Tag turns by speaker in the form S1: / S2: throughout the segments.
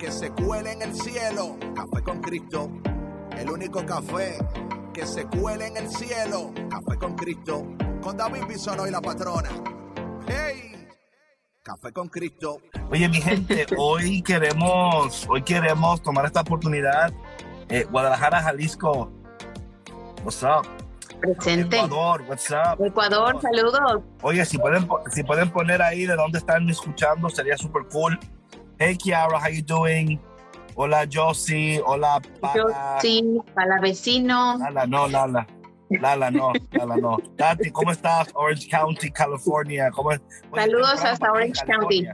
S1: que se cuele en el cielo. Café con Cristo. El único café que se cuele en el cielo. Café con Cristo. Con David Bisono y la patrona. ¡Hey! Café con Cristo.
S2: Oye, mi gente, hoy queremos, hoy queremos tomar esta oportunidad. Eh, Guadalajara, Jalisco. What's up?
S3: Presente.
S2: Ecuador, what's up?
S3: Ecuador, saludos.
S2: Oye, si pueden, si pueden poner ahí de dónde están escuchando, sería súper cool. Hey Kiara, how you doing? Hola Josie, hola
S3: Para. Josie, para vecino.
S2: Lala, no, Lala. Lala, no, Lala, no. Tati, ¿cómo estás? Orange County, California.
S3: Saludos hasta Orange County.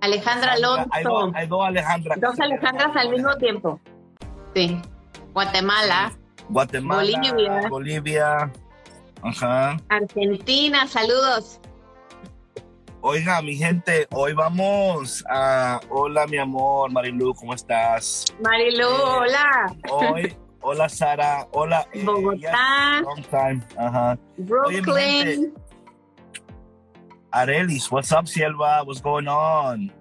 S3: Alejandra Alonso.
S2: Hay, dos, hay dos Alejandras.
S3: Dos Alejandras al mismo tiempo. Sí. Guatemala.
S2: Guatemala.
S3: Bolivia.
S2: Bolivia. Ajá.
S3: Argentina, saludos.
S2: Oiga, mi gente, hoy vamos a... Hola, mi amor, Marilu, ¿cómo estás?
S3: Marilu, eh, hola.
S2: Hoy, hola, Sara, hola.
S3: Eh, Bogotá.
S2: long time, ajá.
S3: Brooklyn.
S2: Arelis, what's up, Silva? What's going on?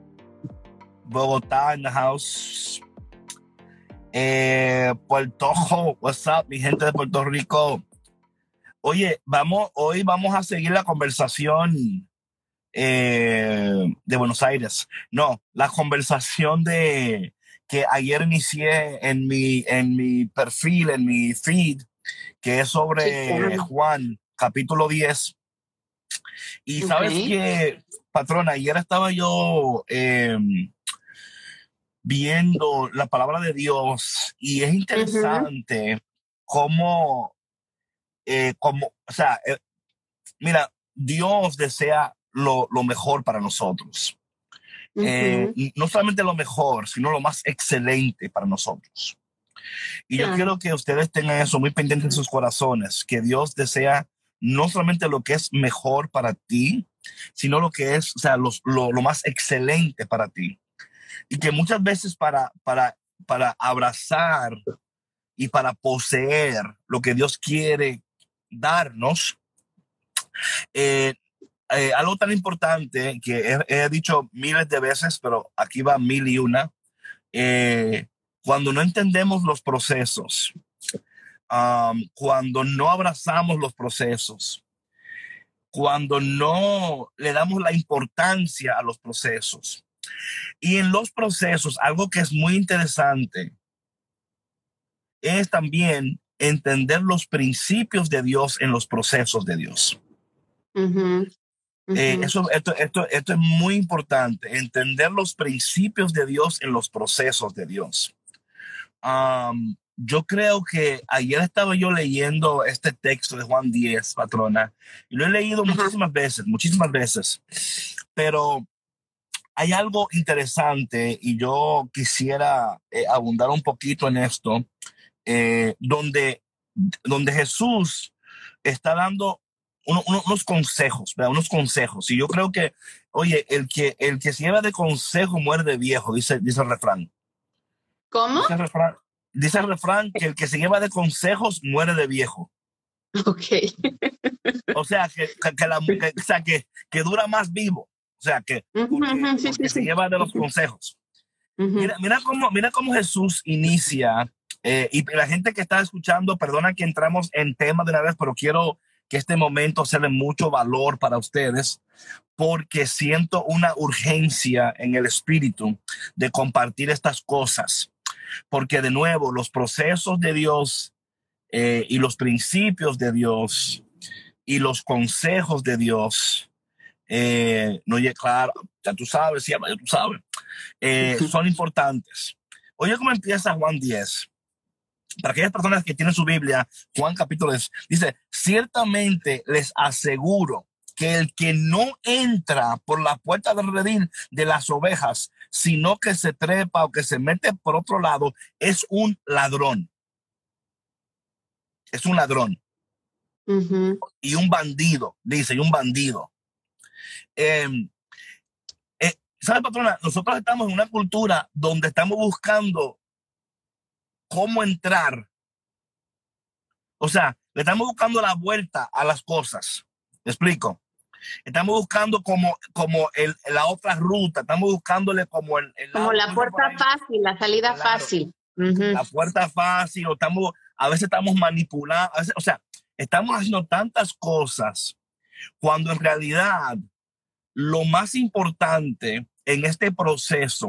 S2: Bogotá in the house. Eh, Puerto what's up, mi gente de Puerto Rico? Oye, vamos, hoy vamos a seguir la conversación eh, de Buenos Aires. No, la conversación de que ayer inicié en mi, en mi perfil, en mi feed, que es sobre Juan, capítulo 10. Y sabes que, patrona, ayer estaba yo em, viendo la palabra de Dios y es interesante cómo, eh, como, o sea, eh, mira, Dios desea lo, mejor para nosotros. Eh, no solamente lo mejor, sino lo más excelente para nosotros. Y yo quiero que ustedes tengan eso muy pendiente en sus corazones, que Dios desea no solamente lo que es mejor para ti, sino lo que es, o sea, lo, lo, más excelente para ti. Y que muchas veces para, para, para abrazar y para poseer lo que Dios quiere darnos, eh, eh, algo tan importante que he, dicho miles de veces, pero aquí va mil y una. Eh, cuando no entendemos los procesos, cuando no abrazamos los procesos, cuando no le damos la importancia a los procesos. Y en los procesos, algo que es muy interesante es también entender los principios de Dios en los procesos de Dios. Eh, eso, esto, esto, esto es muy importante, entender los principios de Dios en los procesos de Dios. yo creo que ayer estaba yo leyendo este texto de Juan 10, patrona, y lo he leído muchísimas veces, muchísimas veces, pero hay algo interesante y yo quisiera eh, abundar un poquito en esto, eh, donde, donde Jesús está dando unos consejos, ¿verdad? unos consejos. Y yo creo que, oye, el que, el que se lleva de consejo muere de viejo, dice, dice el refrán.
S3: ¿Cómo?
S2: Dice el, refrán, que el que se lleva de consejos muere de viejo.
S3: Ok.
S2: o sea, que, que, la, o sea, que, que dura más vivo. O sea, que, se lleva de los consejos. mira, mira, cómo, mira cómo Jesús inicia. Eh, y la gente que está escuchando, perdona que entramos en tema de una vez, pero quiero que este momento sea de mucho valor para ustedes porque siento una urgencia en el espíritu de compartir estas cosas. Porque de nuevo, los procesos de Dios eh, y los principios de Dios y los consejos de Dios, eh, no oye, claro, ya tú sabes, ya, tú sabes, eh, son importantes. Oye, cómo empieza Juan 10 para aquellas personas que tienen su Biblia, Juan capítulo 10, dice, ciertamente les aseguro que el que no entra por la puerta del redil de las ovejas, sino que se trepa o que se mete por otro lado, es un ladrón. Es un ladrón. Y un bandido, dice, y un bandido. Em, eh, ¿Sabe, patrona? Nosotros estamos en una cultura donde estamos buscando cómo entrar. O sea, le estamos buscando la vuelta a las cosas. ¿Me explico? Estamos buscando como, como el, la otra ruta, estamos buscándole como el...
S3: como la puerta fácil, la salida fácil.
S2: La puerta fácil, o estamos, a veces estamos manipulando, o sea, estamos haciendo tantas cosas cuando en realidad lo más importante en este proceso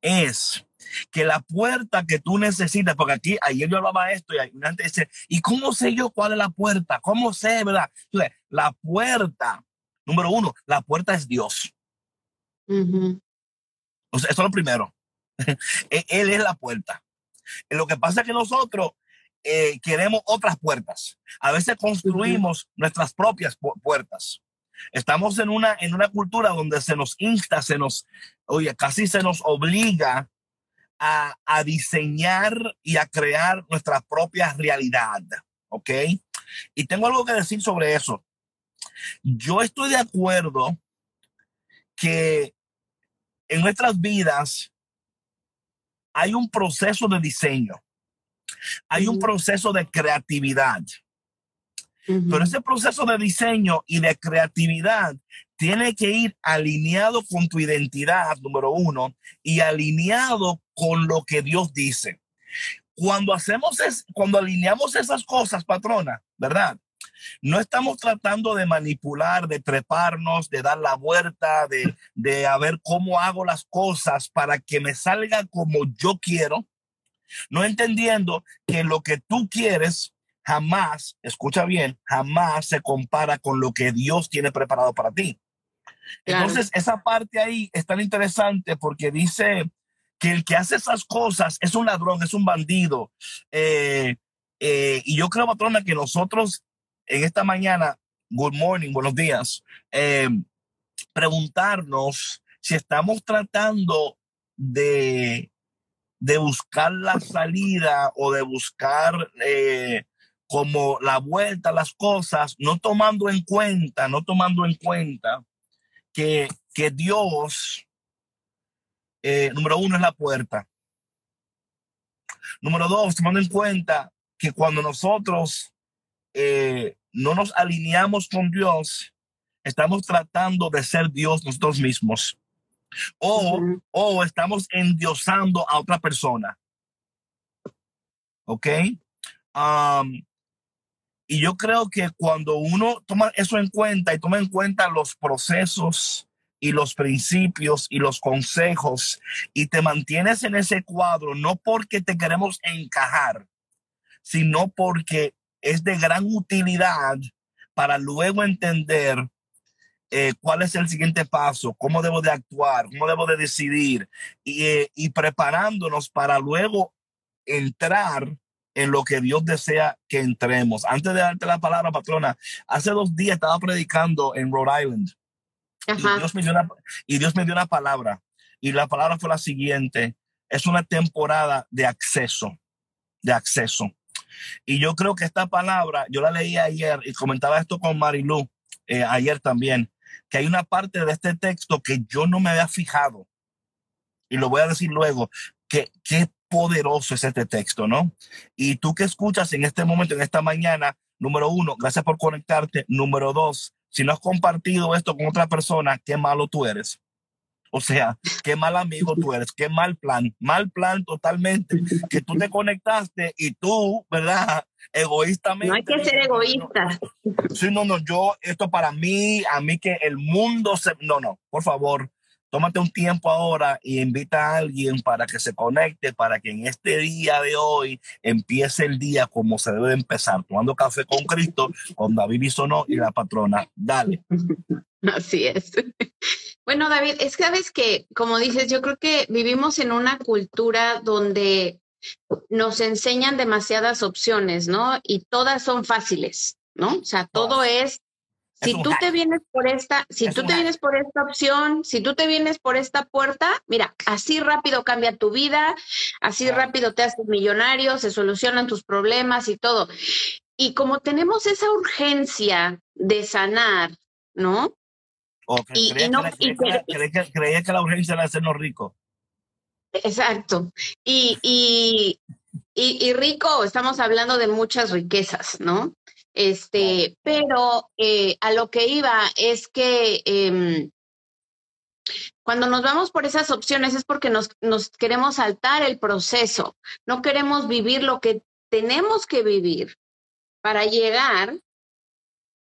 S2: es que la puerta que tú necesitas, porque aquí ayer yo hablaba esto y gente dice, ¿y cómo sé yo cuál es la puerta? ¿Cómo sé, verdad? la puerta, número uno, la puerta es Dios. o sea, eso es lo primero. E-, él es la puerta. Lo que pasa es que nosotros eh, queremos otras puertas. A veces construimos nuestras propias puertas. Estamos en una, en una cultura donde se nos insta, se nos, oye, casi se nos obliga a, a diseñar y a crear nuestra propia realidad. ¿Ok? Y tengo algo que decir sobre eso. Yo estoy de acuerdo que en nuestras vidas hay un proceso de diseño, hay un proceso de creatividad. Pero ese proceso de diseño y de creatividad tiene que ir alineado con tu identidad, número uno, y alineado con lo que Dios dice. Cuando hacemos es, cuando alineamos esas cosas, patrona, ¿verdad? No estamos tratando de manipular, de treparnos, de dar la vuelta, de, de a ver cómo hago las cosas para que me salga como yo quiero, no entendiendo que lo que tú quieres jamás, escucha bien, jamás se compara con lo que Dios tiene preparado para ti. Entonces, esa parte ahí es tan interesante porque dice que el que hace esas cosas es un ladrón, es un bandido. Eh, eh, y yo creo, patrona, que nosotros en esta mañana, good morning, buenos días, eh, preguntarnos si estamos tratando de, de buscar la salida o de buscar como la vuelta a las cosas, no tomando en cuenta, no tomando en cuenta que, que Dios, eh, número uno, es la puerta. Número dos, tomando en cuenta que cuando nosotros eh, no nos alineamos con Dios, estamos tratando de ser Dios nosotros mismos. O, o estamos endiosando a otra persona. ¿Ok? Um, y yo creo que cuando uno toma eso en cuenta y toma en cuenta los procesos y los principios y los consejos y te mantienes en ese cuadro, no porque te queremos encajar, sino porque es de gran utilidad para luego entender eh, cuál es el siguiente paso, cómo debo de actuar, cómo debo de decidir y, eh, y preparándonos para luego entrar en lo que Dios desea que entremos. Antes de darte la palabra, patrona, hace dos días estaba predicando en Rhode Island y Dios, me dio una, y Dios me dio una palabra y la palabra fue la siguiente, es una temporada de acceso, de acceso. Y yo creo que esta palabra, yo la leí ayer y comentaba esto con Marilu eh, ayer también, que hay una parte de este texto que yo no me había fijado. Y lo voy a decir luego, que qué poderoso es este texto, ¿no? Y tú que escuchas en este momento, en esta mañana, número uno, gracias por conectarte. Número dos, si no has compartido esto con otra persona, qué malo tú eres. O sea, qué mal amigo tú eres, qué mal plan, mal plan totalmente, que tú te conectaste y tú, ¿verdad? Egoístamente.
S3: No hay que ser egoísta.
S2: Sí, no, no, yo, esto para mí, a mí que el mundo se... No, no, por favor, tómate un tiempo ahora y invita a alguien para que se conecte, para que en este día de hoy empiece el día como se debe empezar, tomando café con Cristo, con David Bisonó y la patrona. Dale.
S3: Así es. Bueno, David, es que sabes que, como dices, yo creo que vivimos en una cultura donde nos enseñan demasiadas opciones, ¿no? Y todas son fáciles, ¿no? O sea, todo es Si tú te vienes por esta, si tú te vienes por esta opción, si tú te vienes por esta puerta, mira, así rápido cambia tu vida, así rápido te haces millonario, se solucionan tus problemas y todo. Y como tenemos esa urgencia de sanar, ¿no?
S2: y, no, creía, que, la urgencia era hacernos ricos.
S3: Exacto. Y, y, y, rico, estamos hablando de muchas riquezas, ¿no? Este, pero eh, a lo que iba es que em, cuando nos vamos por esas opciones es porque nos, nos queremos saltar el proceso, no queremos vivir lo que tenemos que vivir para llegar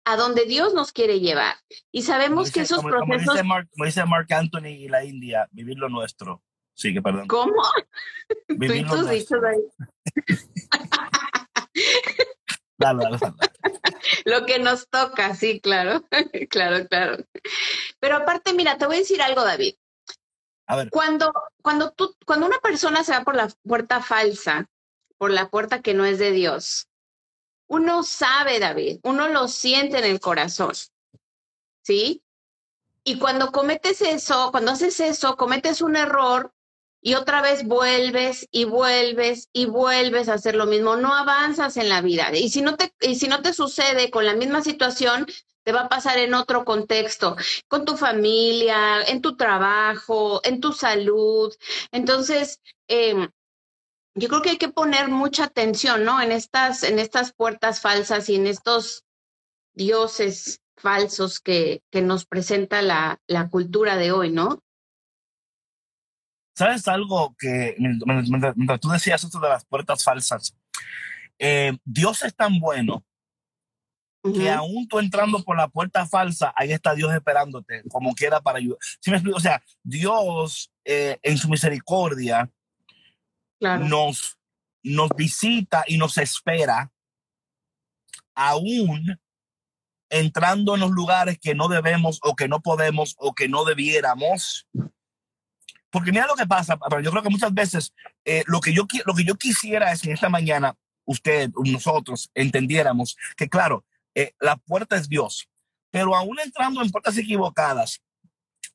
S3: a donde Dios nos quiere llevar. Y sabemos que esos procesos...
S2: Como dice, Mark, Anthony y la India, vivir lo nuestro. Sí, que perdón.
S3: ¿Cómo? Vivir lo que nos toca, sí, claro, claro, claro. Pero aparte, mira, te voy a decir algo, David.
S2: A ver.
S3: Cuando, cuando tú, cuando una persona se va por la puerta falsa, por la puerta que no es de Dios, uno sabe, David, uno lo siente en el corazón. ¿Sí? Y cuando cometes eso, cuando haces eso, cometes un error, y otra vez vuelves y vuelves y vuelves a hacer lo mismo, no avanzas en la vida. Y si no te, y si no te sucede con la misma situación, te va a pasar en otro contexto, con tu familia, en tu trabajo, en tu salud. Entonces, em, yo creo que hay que poner mucha atención, ¿no? En estas, en estas puertas falsas y en estos dioses falsos que, que nos presenta la, la cultura de hoy, ¿no?
S2: ¿Sabes algo que mientras, tú decías esto de las puertas falsas? Eh, Dios es tan bueno que aún tú entrando por la puerta falsa, ahí está Dios esperándote, como quiera para ayudar. ¿Sí me explico? O sea, Dios eh, en su misericordia nos, nos visita y nos espera, aún entrando en los lugares que no debemos o que no podemos o que no debiéramos. Porque mira lo que pasa, pero yo creo que muchas veces eh, lo, que yo, lo que yo quisiera es que esta mañana usted, nosotros, entendiéramos que, claro, eh, la puerta es Dios, pero aún entrando en puertas equivocadas,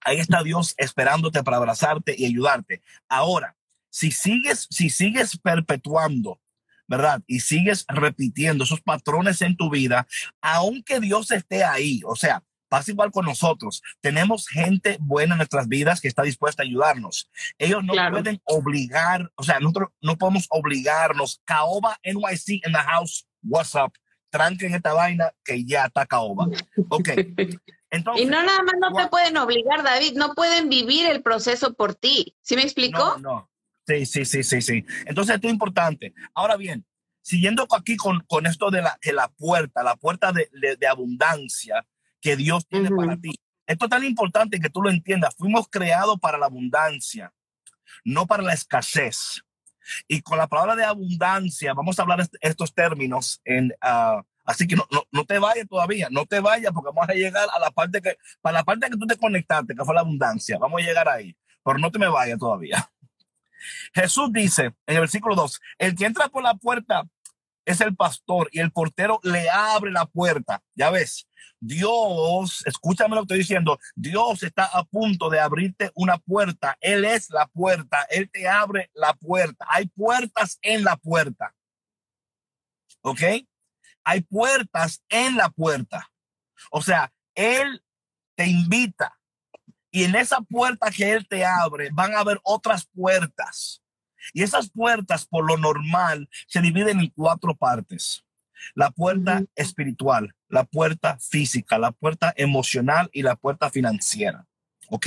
S2: ahí está Dios esperándote para abrazarte y ayudarte. Ahora, si sigues, si sigues perpetuando, ¿verdad? Y sigues repitiendo esos patrones en tu vida, aunque Dios esté ahí, o sea, Pasa igual con nosotros. Tenemos gente buena en nuestras vidas que está dispuesta a ayudarnos. Ellos no pueden obligar, o sea, nosotros no podemos obligarnos. Caoba NYC en the house, what's up? Tranquen esta vaina que ya está Caoba. Ok.
S3: Entonces, y no nada más no te pueden obligar, David, no pueden vivir el proceso por ti. ¿Sí me explicó?
S2: No, no. Sí, sí, sí, sí, sí. Entonces esto es importante. Ahora bien, siguiendo aquí con, con esto de la, de la puerta, la puerta de, de abundancia, que Dios tiene para ti. Esto es tan importante que tú lo entiendas. Fuimos creados para la abundancia, no para la escasez. Y con la palabra de abundancia, vamos a hablar estos términos en... Ah, así que no, no, te vayas todavía, no te vayas porque vamos a llegar a la parte que, para la parte que tú te conectaste, que fue la abundancia. Vamos a llegar ahí, pero no te me vayas todavía. Jesús dice en el versículo 2, el que entra por la puerta es el pastor y el portero le abre la puerta. Ya ves, Dios, escúchame lo que estoy diciendo, Dios está a punto de abrirte una puerta. Él es la puerta, Él te abre la puerta. Hay puertas en la puerta. ¿Ok? Hay puertas en la puerta. O sea, Él te invita y en esa puerta que Él te abre van a haber otras puertas. Y esas puertas, por lo normal, se dividen en cuatro partes. La puerta espiritual, la puerta física, la puerta emocional y la puerta financiera. ¿Ok?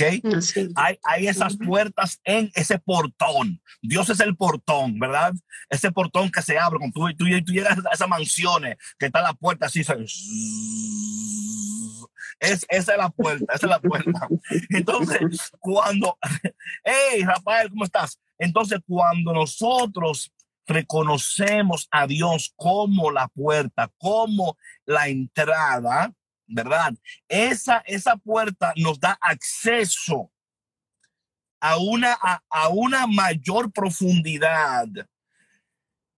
S2: Hay, hay, esas puertas en ese portón. Dios es el portón, ¿verdad? Ese portón que se abre cuando tú, tú, tú llegas a esas mansiones que está la puerta así. Es, esa es la puerta, esa es la puerta. Entonces, cuando, hey, Rafael, ¿cómo estás? Entonces, cuando nosotros reconocemos a Dios como la puerta, como la entrada, ¿verdad? Esa, esa puerta nos da acceso a una, a, una mayor profundidad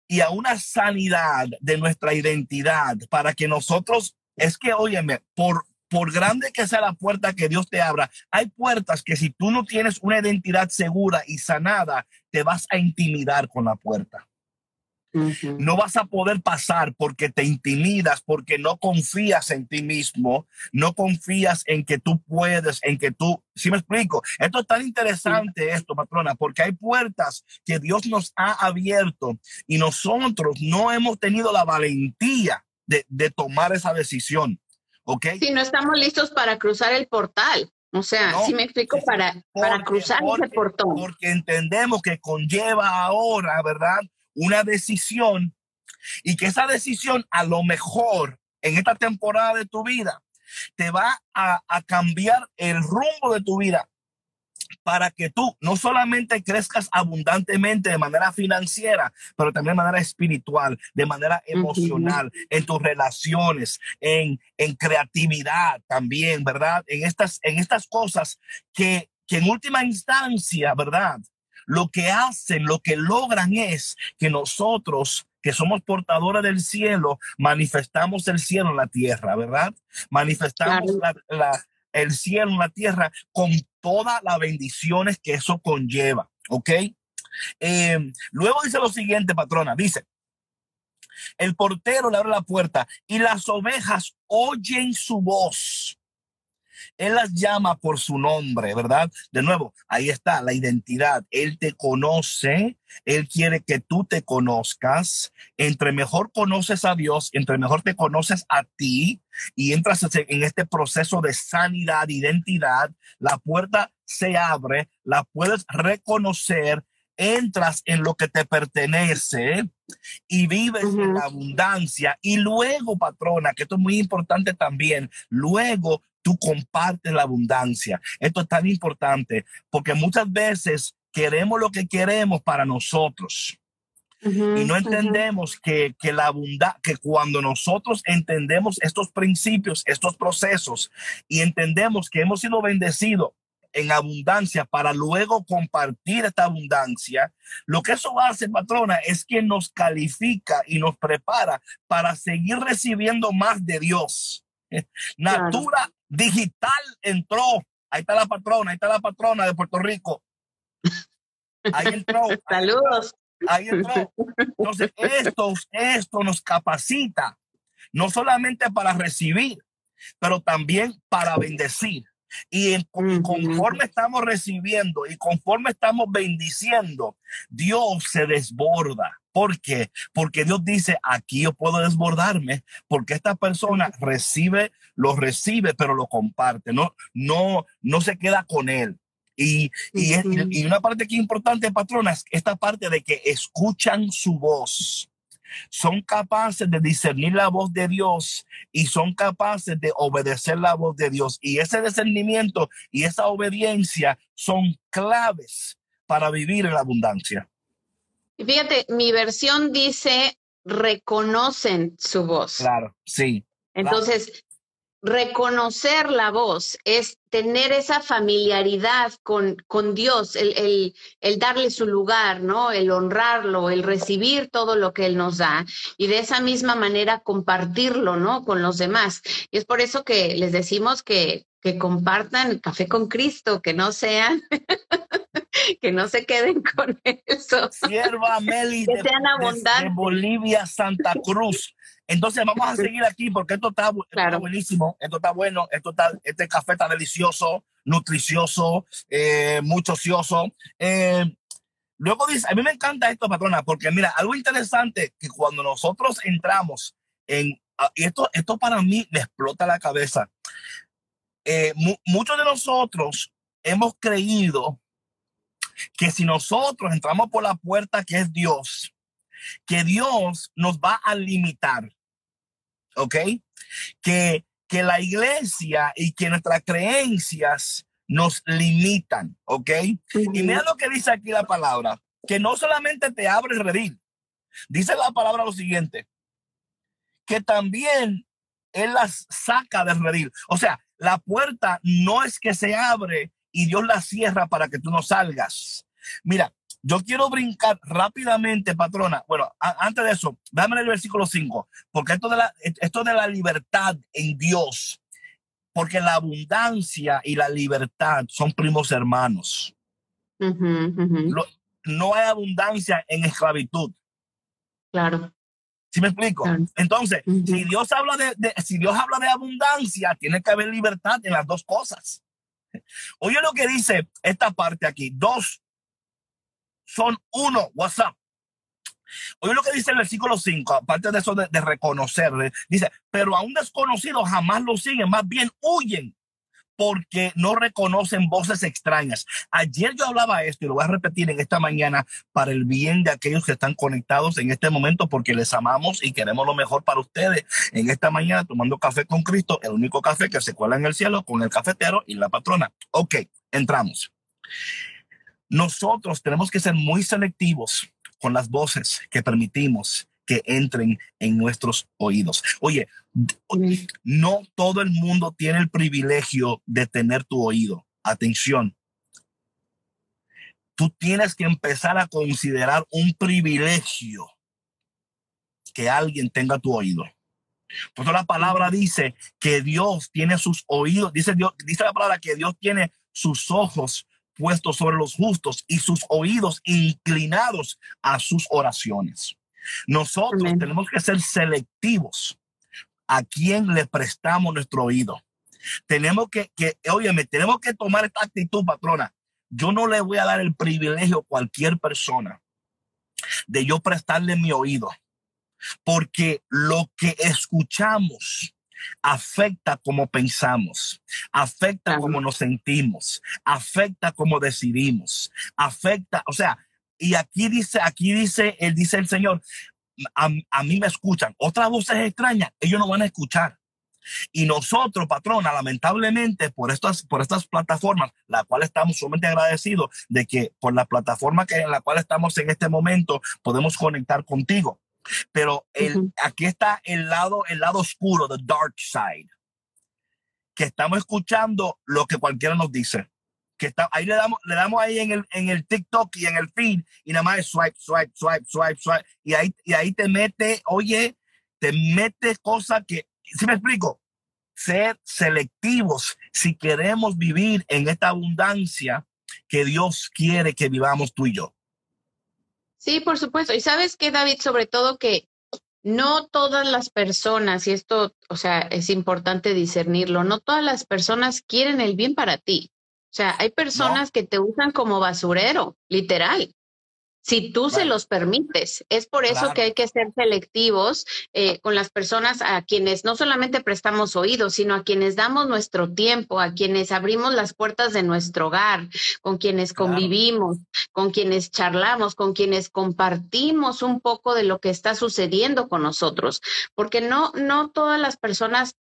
S2: y a una sanidad de nuestra identidad para que nosotros, es que, óyeme, por, por grande que sea la puerta que Dios te abra, hay puertas que si tú no tienes una identidad segura y sanada, te vas a intimidar con la puerta. No vas a poder pasar porque te intimidas, porque no confías en ti mismo, no confías en que tú puedes, en que tú, si me explico, esto es tan interesante esto, patrona, porque hay puertas que Dios nos ha abierto y nosotros no hemos tenido la valentía de, tomar esa decisión. ¿Ok?
S3: Si no estamos listos para cruzar el portal. O sea, si me explico, para, para cruzar ese portón.
S2: Porque entendemos que conlleva ahora, ¿verdad? Una decisión y que esa decisión a lo mejor en esta temporada de tu vida te va a, cambiar el rumbo de tu vida para que tú no solamente crezcas abundantemente de manera financiera, pero también de manera espiritual, de manera emocional, en tus relaciones, en, en creatividad también, ¿verdad? En estas, en estas cosas que, que en última instancia, ¿verdad? Lo que hacen, lo que logran es que nosotros que somos portadores del cielo, manifestamos el cielo en la tierra, ¿verdad? Manifestamos el cielo en la tierra con todas las bendiciones que eso conlleva, ¿ok? Eh, luego dice lo siguiente, patrona, dice, el portero le abre la puerta y las ovejas oyen su voz él las llama por su nombre, ¿verdad? De nuevo, ahí está la identidad. Él te conoce, Él quiere que tú te conozcas. Entre mejor conoces a Dios, entre mejor te conoces a ti y entras en este proceso de sanidad, identidad, la puerta se abre, la puedes reconocer entras en lo que te pertenece y vives en la abundancia. Y luego, patrona, que esto es muy importante también, luego tú compartes la abundancia. Esto es tan importante porque muchas veces queremos lo que queremos para nosotros. y no entendemos que, que la abundancia, que cuando nosotros entendemos estos principios, estos procesos y entendemos que hemos sido bendecidos en abundancia para luego compartir esta abundancia, lo que eso hace, patrona, es que nos califica y nos prepara para seguir recibiendo más de Dios. Natura digital entró. Ahí está la patrona, ahí está la patrona de Puerto Rico. Ahí entró.
S3: Saludos.
S2: Ahí entró. Entonces, esto, esto nos capacita, no solamente para recibir, pero también para bendecir. Y conforme estamos recibiendo y conforme estamos bendiciendo, Dios se desborda. ¿Por qué? Porque Dios dice, aquí yo puedo desbordarme, porque esta persona recibe, lo recibe, pero lo comparte, no, no, no se queda con él. Y, y, y una parte que es importante, patrona, es esta parte de que escuchan su voz son capaces de discernir la voz de Dios y son capaces de obedecer la voz de Dios. Y ese discernimiento y esa obediencia son claves para vivir en la abundancia.
S3: Y fíjate, mi versión dice reconocen su voz.
S2: Claro, sí.
S3: Entonces, reconocer la voz es tener esa familiaridad con, con Dios, el, el, darle su lugar, ¿no? El honrarlo, el recibir todo lo que Él nos da y de esa misma manera compartirlo, ¿no? Con los demás. Y es por eso que les decimos que, que compartan café con Cristo, que no sean, que no se queden con eso.
S2: Sierva Meli de, de Bolivia, Santa Cruz. Entonces vamos a seguir aquí porque esto está, buenísimo, esto está bueno, esto está, este café está delicioso, nutricioso, eh, mucho ocioso. Eh, luego dice, a mí me encanta esto, patrona, porque mira, algo interesante que cuando nosotros entramos en, ah, y esto, esto para mí me explota la cabeza. Eh, muchos de nosotros hemos creído que si nosotros entramos por la puerta que es Dios, que Dios nos va a limitar, ¿ok? Que, que la iglesia y que nuestras creencias nos limitan, ¿ok? Y mira lo que dice aquí la palabra, que no solamente te abre el redil, dice la palabra lo siguiente, que también Él las saca del redil. O sea, la puerta no es que se abre y Dios la cierra para que tú no salgas. Mira, yo quiero brincar rápidamente, patrona. Bueno, antes de eso, dame el versículo 5, porque esto de, la, esto de la libertad en Dios porque la abundancia y la libertad son primos hermanos. no hay abundancia en esclavitud.
S3: Claro.
S2: ¿Sí me explico? Entonces, si Dios habla de, si Dios habla de abundancia, tiene que haber libertad en las dos cosas. Oye lo que dice esta parte aquí. Dos son uno. What's up? Oye lo que dice el versículo 5, aparte de eso de, de reconocer, dice, pero a un desconocido jamás lo siguen, más bien huyen porque no reconocen voces extrañas. Ayer yo hablaba esto y lo voy a repetir en esta mañana para el bien de aquellos que están conectados en este momento porque les amamos y queremos lo mejor para ustedes. En esta mañana tomando café con Cristo, el único café que se cuela en el cielo con el cafetero y la patrona. Ok, entramos. Nosotros tenemos que ser muy selectivos con las voces que permitimos que entren en nuestros oídos. Oye, no todo el mundo tiene el privilegio de tener tu oído. Atención. Tú tienes que empezar a considerar un privilegio que alguien tenga tu oído. Por la palabra dice que Dios tiene sus oídos, dice Dios, dice la palabra que Dios tiene sus ojos puestos sobre los justos y sus oídos inclinados a sus oraciones. Nosotros tenemos que ser selectivos a quién le prestamos nuestro oído. Tenemos que, que, óyeme, tenemos que tomar esta actitud, patrona. Yo no le voy a dar el privilegio a cualquier persona de yo prestarle mi oído, porque lo que escuchamos afecta como pensamos, afecta como nos sentimos, afecta como decidimos, afecta, o sea, y aquí dice, aquí dice, él dice el Señor, a, mí me escuchan. Otras voces extrañas, ellos no van a escuchar. Y nosotros, patrona, lamentablemente, por estas, por estas plataformas, la cual estamos sumamente agradecidos de que por la plataforma que en la cual estamos en este momento podemos conectar contigo. Pero el, aquí está el lado, el lado oscuro, the dark side, que estamos escuchando lo que cualquiera nos dice que está ahí le damos le damos ahí en el en el TikTok y en el feed y nada más es swipe swipe swipe swipe swipe y ahí y ahí te mete oye te mete cosas que si me explico ser selectivos si queremos vivir en esta abundancia que Dios quiere que vivamos tú y yo
S3: sí por supuesto y sabes que David sobre todo que no todas las personas, y esto, o sea, es importante discernirlo, no todas las personas quieren el bien para ti. O sea, hay personas que te usan como basurero, literal. Si tú se los permites, es por eso que hay que ser selectivos eh, con las personas a quienes no solamente prestamos oídos, sino a quienes damos nuestro tiempo, a quienes abrimos las puertas de nuestro hogar, con quienes convivimos, con quienes charlamos, con quienes compartimos un poco de lo que está sucediendo con nosotros, porque no, no todas las personas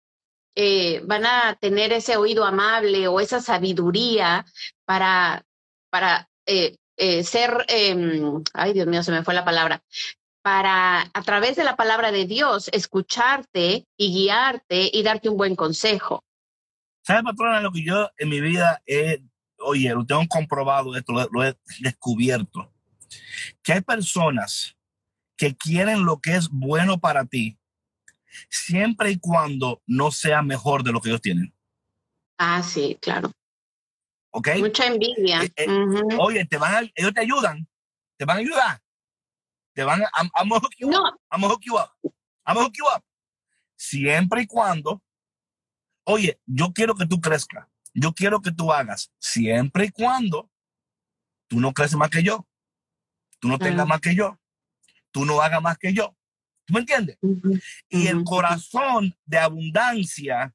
S3: eh, van a tener ese oído amable o esa sabiduría para, para eh, eh, ser, em, ay Dios mío, se me fue la palabra, para a través de la palabra de Dios escucharte y guiarte y darte un buen consejo.
S2: ¿Sabes, patrona, lo que yo en mi vida he, oye, lo tengo comprobado, esto lo he descubierto, que hay personas que quieren lo que es bueno para ti, siempre y cuando no sea mejor de lo que ellos tienen.
S3: Ah, sí, claro.
S2: ¿Ok?
S3: Mucha envidia.
S2: Eh, eh, oye, te van ellos te ayudan, te van a ayudar. Te van a, I'm, I'm hook you up. I'm hook you up. I'm hook you up. Siempre y cuando, oye, yo quiero que tú crezcas. Yo quiero que tú hagas. Siempre y cuando tú no creces más que yo. Tú no tengas más que yo. Tú no hagas más que yo. ¿Tú me entiendes? Y el corazón de abundancia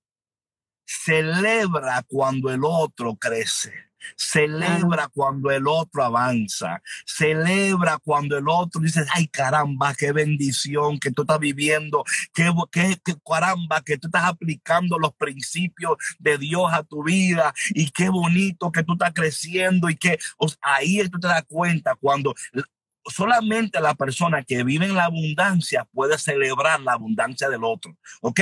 S2: celebra cuando el otro crece. Celebra cuando el otro avanza. Celebra cuando el otro dice, ay caramba, qué bendición que tú estás viviendo. Qué, qué, caramba que tú estás aplicando los principios de Dios a tu vida. Y qué bonito que tú estás creciendo. Y que ahí tú te das cuenta cuando solamente la persona que vive en la abundancia puede celebrar la abundancia del otro. ¿Ok?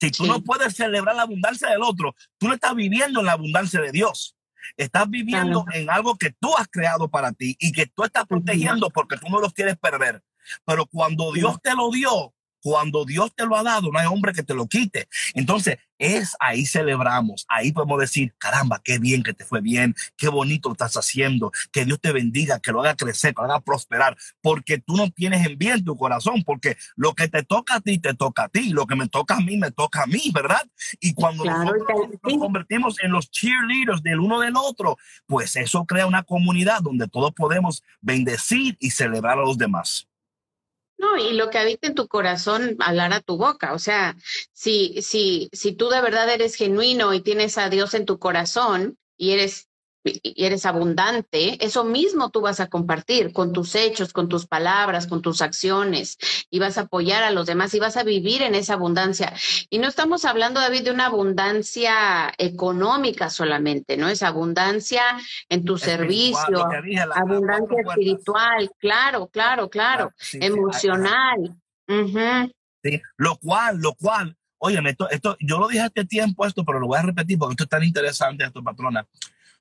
S2: Si tú no puedes celebrar la abundancia del otro, tú no estás viviendo en la abundancia de Dios. Estás viviendo en algo que tú has creado para ti y que tú estás protegiendo porque tú no lo quieres perder. Pero cuando Dios te lo dio, Cuando Dios te lo ha dado, no hay hombre que te lo quite. Entonces, es ahí celebramos, ahí podemos decir, caramba, qué bien que te fue bien, qué bonito lo estás haciendo, que Dios te bendiga, que lo haga crecer, que lo haga prosperar, porque tú no tienes envidia en tu corazón, porque lo que te toca a ti, te toca a ti, lo que me toca a mí, me toca a mí, ¿verdad? Y cuando nosotros nos convertimos en los cheerleaders del uno del otro, pues eso crea una comunidad donde todos podemos bendecir y celebrar a los demás.
S3: No, y lo que habita en tu corazón, hablar a tu boca. O sea, si, si, si tú de verdad eres genuino y tienes a Dios en tu corazón y eres y eres abundante, eso mismo tú vas a compartir con tus hechos, con tus palabras, con tus acciones y vas a apoyar a los demás y vas a vivir en esa abundancia. Y no estamos hablando, David, de una abundancia económica solamente, ¿no? Es abundancia en tu servicio, abundancia espiritual, claro, claro, claro, emocional.
S2: sí, lo cual, lo cual, oye, esto, esto, yo lo dije hace tiempo esto, pero lo voy a repetir porque esto es tan interesante, esto, patrona.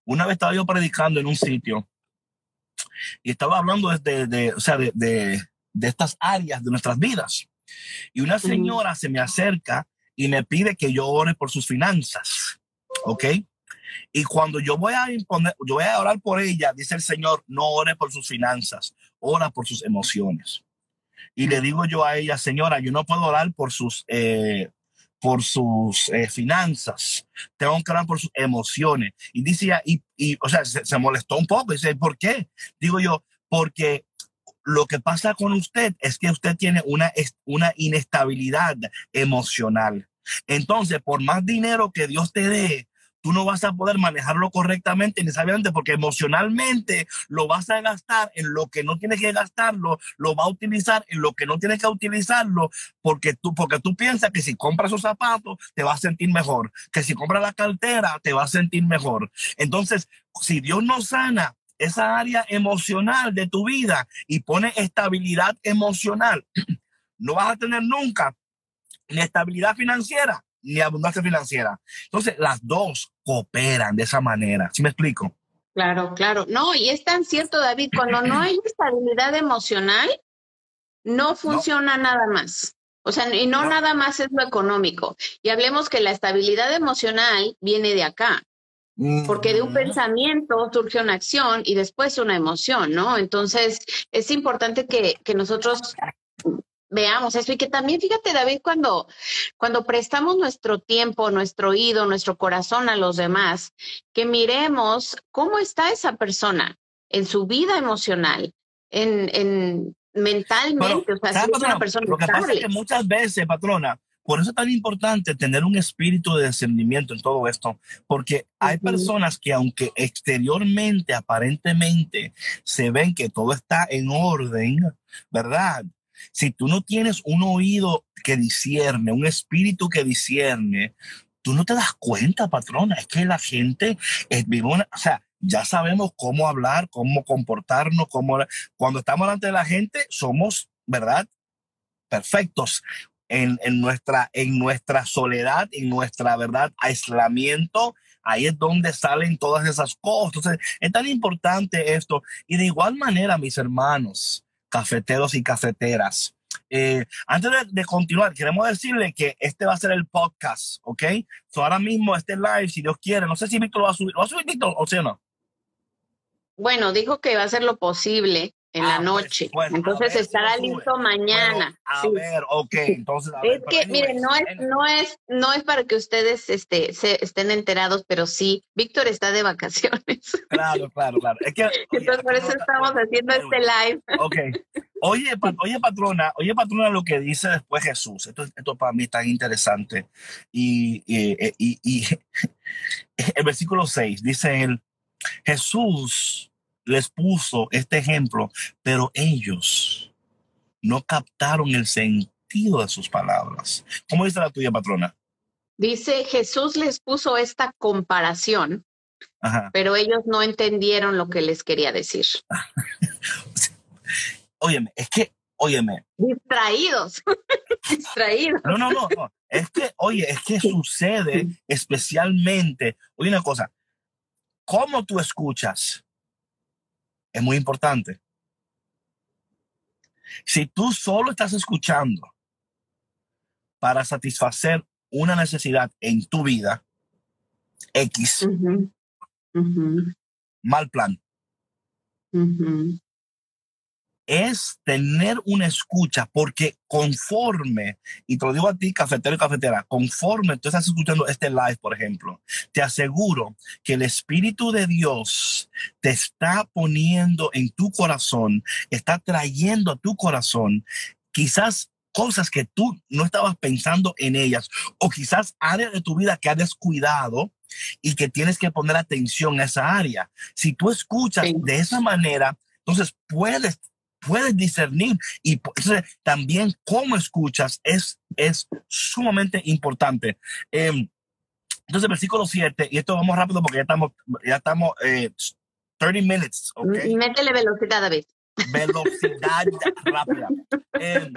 S2: Una vez estaba yo predicando en un sitio y estaba hablando de, de, o sea, de, de, estas áreas de nuestras vidas. Y una señora se me acerca y me pide que yo ore por sus finanzas. ¿Ok? Y cuando yo voy a imponer, yo voy a orar por ella, dice el Señor, no ore por sus finanzas, ora por sus emociones. Y le digo yo a ella, señora, yo no puedo orar por sus, eh, por sus eh, finanzas, tengo que orar por sus emociones. Y dice, y, y o sea, se, molestó un poco. Dice, ¿por qué? Digo yo, porque lo que pasa con usted es que usted tiene una, una inestabilidad emocional. Entonces, por más dinero que Dios te dé, tú no vas a poder manejarlo correctamente necesariamente porque emocionalmente lo vas a gastar en lo que no tienes que gastarlo, lo va a utilizar en lo que no tienes que utilizarlo porque tú, porque tú piensas que si compras esos zapatos te vas a sentir mejor, que si compras la cartera te vas a sentir mejor. Entonces, si Dios no sana esa área emocional de tu vida y pone estabilidad emocional, no vas a tener nunca ni estabilidad financiera ni abundancia financiera. Entonces, las dos cooperan de esa manera. ¿Sí me explico?
S3: Claro, claro. No, y es tan cierto, David, cuando no hay estabilidad emocional, no funciona nada más. O sea, y no, nada más es lo económico. Y hablemos que la estabilidad emocional viene de acá. Porque de un pensamiento surge una acción y después una emoción, ¿no? Entonces, es importante que, que nosotros veamos eso y que también fíjate David cuando cuando prestamos nuestro tiempo, nuestro oído, nuestro corazón a los demás, que miremos cómo está esa persona en su vida emocional, en, en mentalmente, o sea, si es una persona
S2: lo que pasa es que muchas veces, patrona, por eso es tan importante tener un espíritu de discernimiento en todo esto, porque hay personas que aunque exteriormente, aparentemente, se ven que todo está en orden, ¿verdad? Si tú no tienes un oído que discierne, un espíritu que discierne, tú no te das cuenta, patrona. Es que la gente es, vive o sea, ya sabemos cómo hablar, cómo comportarnos, cómo cuando estamos delante de la gente somos, ¿verdad? Perfectos. En, en, nuestra, en nuestra soledad, en nuestra verdad, aislamiento, ahí es donde salen todas esas cosas. Entonces, es tan importante esto. Y de igual manera, mis hermanos, cafeteros y cafeteras. Eh, antes de, continuar, queremos decirle que este va a ser el podcast, ¿ok? So ahora mismo este live, si Dios quiere, no sé si Víctor lo va a subir, ¿lo va a subir Víctor o o no?
S3: Bueno, dijo que va a hacer lo posible en la ah, pues, noche. entonces estará listo mañana.
S2: a ver, ok, entonces.
S3: es que, miren, no es, no es, no es para que ustedes este, se, estén enterados, pero sí, Víctor está de vacaciones.
S2: Claro, claro, claro.
S3: entonces por eso estamos haciendo este live.
S2: Ok. Oye, oye, patrona, oye, patrona, lo que dice después Jesús. Esto, esto para mí es tan interesante. Y, y, y, y el versículo 6 dice él, Jesús les puso este ejemplo, pero ellos no captaron el sentido de sus palabras. ¿Cómo dice la tuya, patrona?
S3: Dice, Jesús les puso esta comparación, pero ellos no entendieron lo que les quería decir.
S2: óyeme, es que, óyeme.
S3: Distraídos, distraídos.
S2: No, no, no, no, es que, oye, es que sucede especialmente, oye una cosa, ¿cómo tú escuchas? Es muy importante. Si tú solo estás escuchando para satisfacer una necesidad en tu vida X. Mal plan. Es tener una escucha porque conforme, y te lo digo a ti, cafetero y cafetera, conforme tú estás escuchando este live, por ejemplo, te aseguro que el Espíritu de Dios te está poniendo en tu corazón, está trayendo a tu corazón quizás cosas que tú no estabas pensando en ellas o quizás áreas de tu vida que has descuidado y que tienes que poner atención a esa área. Si tú escuchas
S3: Sí.
S2: de esa manera, entonces puedes puedes discernir y entonces, también cómo escuchas es, es sumamente importante. Em, entonces, versículo 7, y esto vamos rápido porque ya estamos, ya estamos eh, 30 minutes, ¿ok?
S3: Métele velocidad, David.
S2: velocidad rápida. Eh,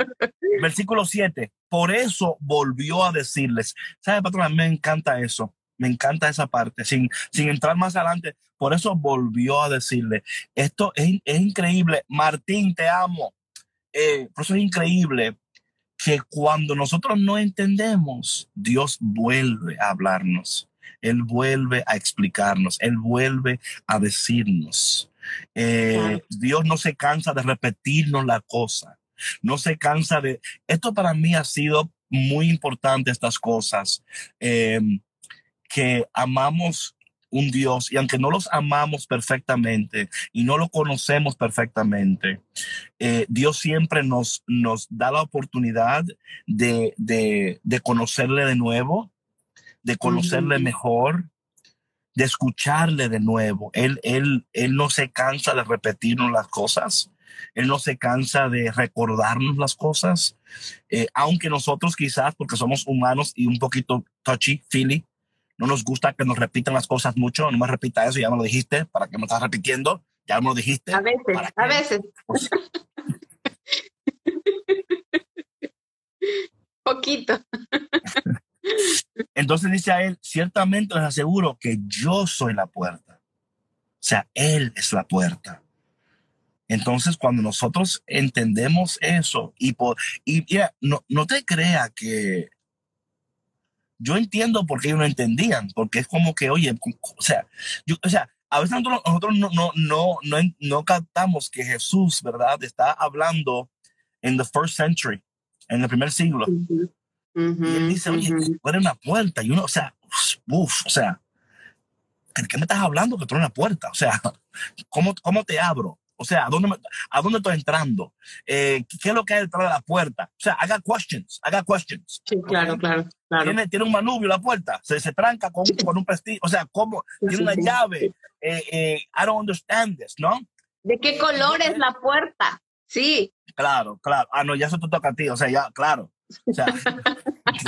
S2: versículo 7. Por eso volvió a decirles. ¿Sabe, patrona? Me encanta eso. Me encanta esa parte. Sin, sin entrar más adelante, por eso volvió a decirle. Esto es, es increíble. Martín, te amo. Eh, por eso es increíble que cuando nosotros no entendemos, Dios vuelve a hablarnos. Él vuelve a explicarnos. Él vuelve a decirnos. Eh,
S3: Claro.
S2: Dios no se cansa de repetirnos la cosa. No se cansa de... Esto para mí ha sido muy importante, estas cosas, eh, que amamos un Dios y aunque no los amamos perfectamente y no lo conocemos perfectamente, eh, Dios siempre nos, nos da la oportunidad de, de, de conocerle de nuevo, de conocerle mejor, de escucharle de nuevo. Él, él, él no se cansa de repetirnos las cosas. Él no se cansa de recordarnos las cosas, Eh, aunque nosotros quizás, porque somos humanos y un poquito touchy, feely, no nos gusta que nos repitan las cosas mucho. No me repita eso, ya me lo dijiste, ¿para qué me estás repitiendo? Ya me lo dijiste.
S3: A veces,
S2: ¿Para
S3: a veces.
S2: Pues,
S3: Poquito.
S2: Entonces dice a él, ciertamente les aseguro que yo soy la puerta. O sea, él es la puerta. Entonces, cuando nosotros entendemos eso y, por, y mira, no, no te crea que yo entiendo por qué ellos no entendían, porque es como que, oye, o sea, yo, o sea, a veces nosotros, nosotros no, no, no, no, no captamos que Jesús, ¿verdad? Está hablando en the first century, en el primer siglo.
S3: Ujú,
S2: Y él dice, oye,
S3: ujú.
S2: tú eres una puerta. Y uno, o sea, uff, o sea, ¿de qué me estás hablando que tú eres una puerta? O sea, ¿cómo, cómo te abro? O sea, ¿a dónde, me- ¿a dónde estoy entrando? Eh, ¿Qué es lo que hay detrás de la puerta? O sea, haga questions, haga questions.
S3: Sí, claro, claro, claro.
S2: Tiene, tiene un manubrio la puerta, se, se tranca con, con un pestillo. O sea, ¿cómo?
S3: Sí,
S2: Tiene
S3: sí,
S2: una
S3: sí.
S2: llave. Eh, eh, I don't understand this, ¿no?
S3: ¿De qué color es la puerta? Sí,
S2: Claro, claro. Ah, no, ya eso te toca a ti. O sea, ya, claro. O sea,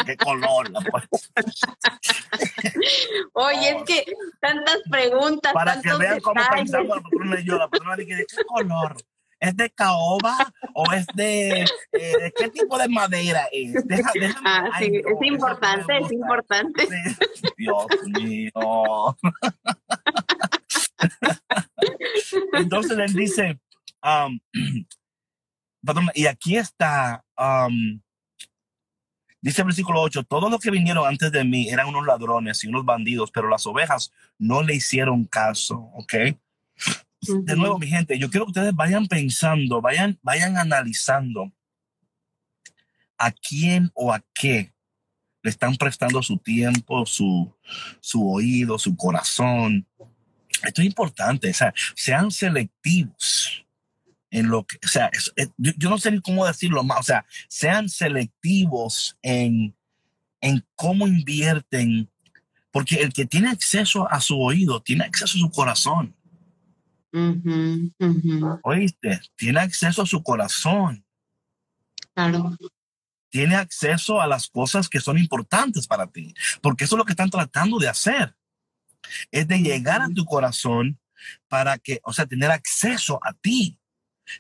S2: ¿qué color
S3: oye, es que tantas preguntas,
S2: para que vean cómo pensamos yo. La patrona dice, ¿de qué color? ¿Es de caoba o es de, eh, de qué tipo de madera es? Deja- déjame-
S3: Ah,
S2: ay,
S3: sí,
S2: no,
S3: es
S2: eso
S3: importante, es importante.
S2: Sí. Dios mío. Entonces él dice, um, patrona, y aquí está, um, dice el versículo 8, todos los que vinieron antes de mí eran unos ladrones y unos bandidos, pero las ovejas no le hicieron caso, ¿ok? De nuevo, mi gente, yo quiero que ustedes vayan pensando, vayan, vayan analizando a quién o a qué le están prestando su tiempo, su, su oído, su corazón. Esto es importante, o sea, sean selectivos en lo que, o sea, es- es- yo, yo no sé ni cómo decirlo más, o sea, sean selectivos en, en cómo invierten, porque el que tiene acceso a su oído tiene acceso a su corazón.
S3: Ujú, ujú,
S2: Oíste, tiene acceso a su corazón,
S3: Claro.
S2: tiene acceso a las cosas que son importantes para ti, porque eso es lo que están tratando de hacer, es de llegar a tu corazón para que, o sea, tener acceso a ti.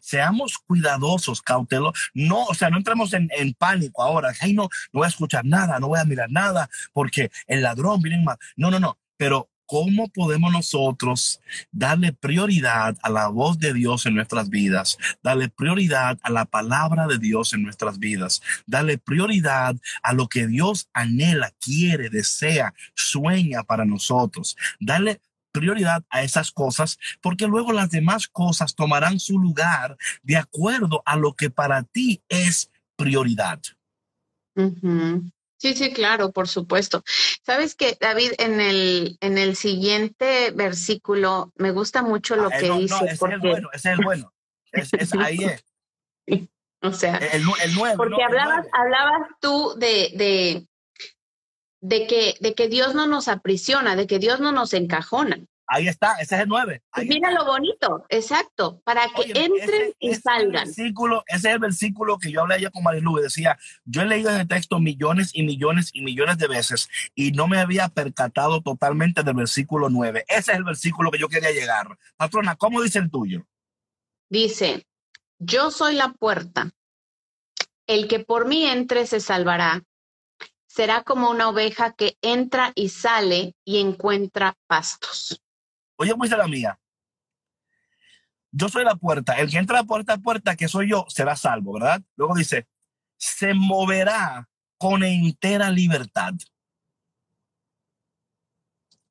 S2: Seamos cuidadosos, cautelosos. No, o sea, no entremos en, en pánico ahora. Ay, no, no voy a escuchar nada, no voy a mirar nada, porque el ladrón viene más. No, no, no. Pero ¿Cómo podemos nosotros darle prioridad a la voz de Dios en nuestras vidas? Darle prioridad a la palabra de Dios en nuestras vidas. Darle prioridad a lo que Dios anhela, quiere, desea, sueña para nosotros. Darle prioridad a esas cosas porque luego las demás cosas tomarán su lugar de acuerdo a lo que para ti es prioridad.
S3: Sí, sí, claro, por supuesto. Sabes que David, en el, en el siguiente versículo me gusta mucho lo ah, que dice.
S2: ese es el bueno, ese es el bueno. Es, ahí es.
S3: O sea,
S2: el, el nuevo.
S3: Porque hablabas, hablabas tú de, de, de, que, de que Dios no nos aprisiona, de que Dios no nos encajona.
S2: Ahí está, ese es el 9.
S3: mira lo bonito, exacto, para que entren y salgan.
S2: versículo, ese es el versículo que yo hablé ayer con Marilu y decía, yo he leído ese texto millones y millones y millones de veces y no me había percatado totalmente del versículo 9. Ese es el versículo que yo quería llegar. Patrona, ¿cómo dice el tuyo?
S3: Dice, yo soy la puerta. El que por mí entre se salvará. Será como una oveja que entra y sale y encuentra pastos.
S2: Oye, ¿cómo dice la mía? Yo soy la puerta. El que entra a puerta a puerta, que soy yo, será salvo, ¿verdad? Luego dice, se moverá con entera libertad.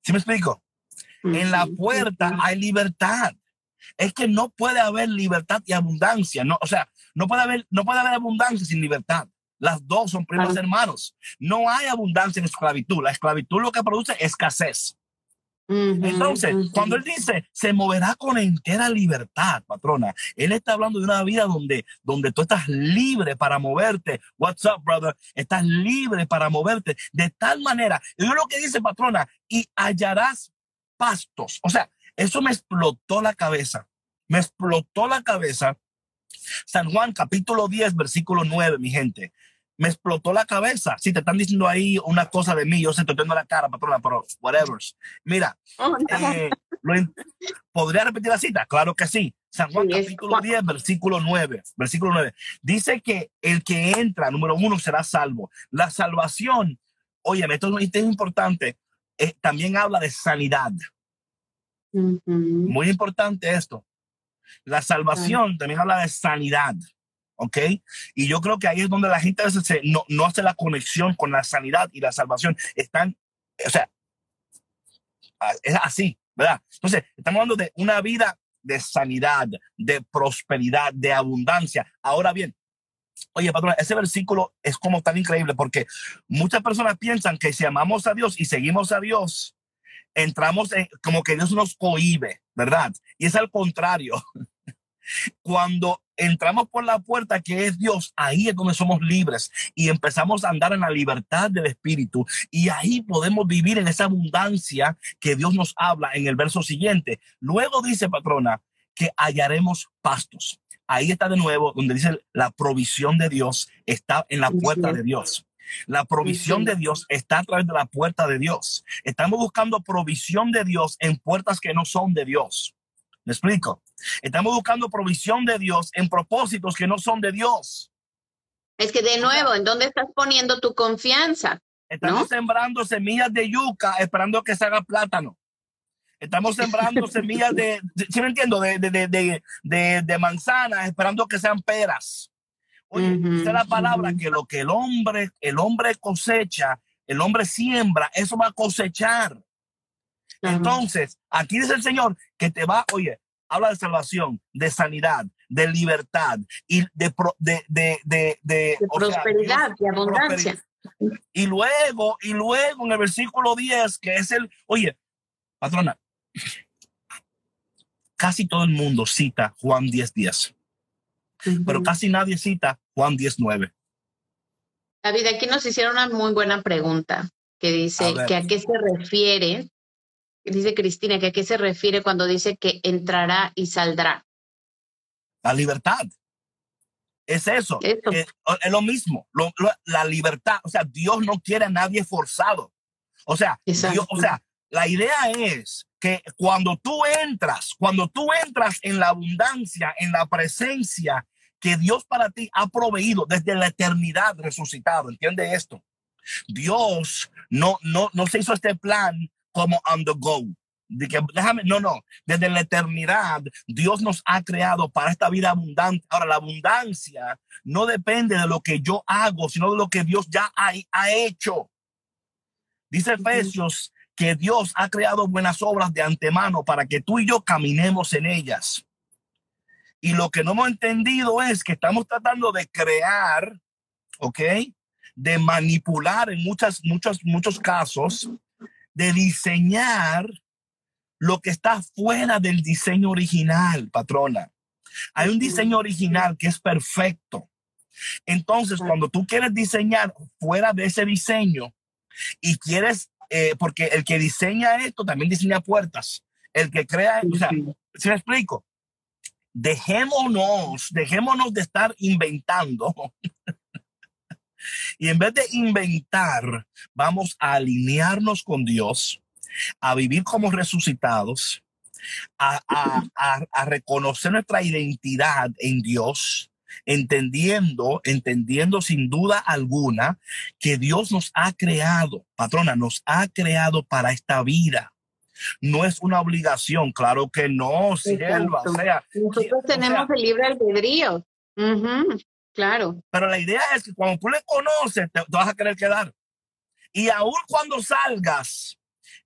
S2: ¿Sí me explico? En la puerta hay libertad. Es que no puede haber libertad y abundancia. No, o sea, no puede haber, no puede haber abundancia sin libertad. Las dos son primos hermanos. No hay abundancia en esclavitud. La esclavitud lo que produce es escasez. Entonces, cuando él dice, se moverá con entera libertad, patrona, él está hablando de una vida donde, donde tú estás libre para moverte. What's up, brother? Estás libre para moverte de tal manera. Y lo que dice, patrona, y hallarás pastos. O sea, eso me explotó la cabeza. Me explotó la cabeza. San Juan capítulo 10, versículo 9, mi gente me explotó la cabeza. Si te están diciendo ahí una cosa de mí, yo se te tengo la cara, patrona, pero whatever. Mira, oh, eh, ¿podría repetir la cita? Claro que sí. San Juan capítulo 10, versículo 9. Versículo 9. Dice que el que entra, número uno, será salvo. La salvación, oye, esto es importante, eh, también habla de sanidad. Muy importante esto. La salvación también habla de sanidad. ¿Ok? Y yo creo que ahí es donde la gente a veces no, no hace la conexión con la sanidad y la salvación. Están, o sea, es así, ¿verdad? Entonces, estamos hablando de una vida de sanidad, de prosperidad, de abundancia. Ahora bien, oye, patrón, ese versículo es como tan increíble porque muchas personas piensan que si amamos a Dios y seguimos a Dios, entramos en, como que Dios nos cohibe, ¿verdad? Y es al contrario. Cuando entramos por la puerta que es Dios, ahí es donde somos libres y empezamos a andar en la libertad del Espíritu y ahí podemos vivir en esa abundancia que Dios nos habla en el verso siguiente. Luego dice, patrona, que hallaremos pastos. Ahí está de nuevo donde dice la provisión de Dios está en la puerta de Dios. La provisión de Dios está a través de la puerta de Dios. Estamos buscando provisión de Dios en puertas que no son de Dios. ¿Me explico? Estamos buscando provisión de Dios en propósitos que no son de Dios.
S3: Es que de nuevo, ¿en dónde estás poniendo tu confianza?
S2: Estamos sembrando semillas de yuca esperando que se haga plátano. Estamos sembrando semillas de, ¿sí me entiendo? De, de, de, de, manzanas esperando que sean peras. Oye, esa es la palabra que lo que el hombre, el hombre cosecha, el hombre siembra, eso va a cosechar. Entonces, aquí dice el Señor que te va, oye, habla de salvación, de sanidad, de libertad y de, de, de, de, de
S3: prosperidad, y abundancia.
S2: Y luego, y luego en el versículo 10, que es el, oye, patrona, casi todo el mundo cita Juan 10, 10, pero casi nadie cita Juan 10, 9.
S3: David, aquí nos hicieron una muy buena pregunta que dice que a qué se refiere dice Cristina, que a qué se refiere cuando dice que entrará y saldrá.
S2: La libertad. Es eso. Es, lo mismo. la libertad. O sea, Dios no quiere a nadie forzado. O sea, o sea, la idea es que cuando tú entras, cuando tú entras en la abundancia, en la presencia que Dios para ti ha proveído desde la eternidad resucitado, ¿entiende esto? Dios no, no, no se hizo este plan como on the go. De que, déjame, no, no, desde la eternidad Dios nos ha creado para esta vida abundante. Ahora, la abundancia no depende de lo que yo hago, sino de lo que Dios ya ha, ha hecho. Dice Efesios que Dios ha creado buenas obras de antemano para que tú y yo caminemos en ellas. Y lo que no hemos entendido es que estamos tratando de crear, ¿ok? De manipular en muchas, muchos, muchos casos, de diseñar lo que está fuera del diseño original, patrona. Hay un diseño original que es perfecto. Entonces, cuando tú quieres diseñar fuera de ese diseño, y quieres, eh, porque el que diseña esto también diseña puertas. El que crea, o sea, si me explico, dejémonos, dejémonos de estar inventando. Y en vez de inventar, vamos a alinearnos con Dios, a vivir como resucitados, a, a, a reconocer nuestra identidad en Dios, entendiendo, entendiendo sin duda alguna que Dios nos ha creado, patrona, nos ha creado para esta vida. No es una obligación, claro que no, sierva. O sea,
S3: nosotros tenemos el libre albedrío. Claro.
S2: Pero la idea es que cuando tú le conoces, te, vas a querer quedar. Y aún cuando salgas,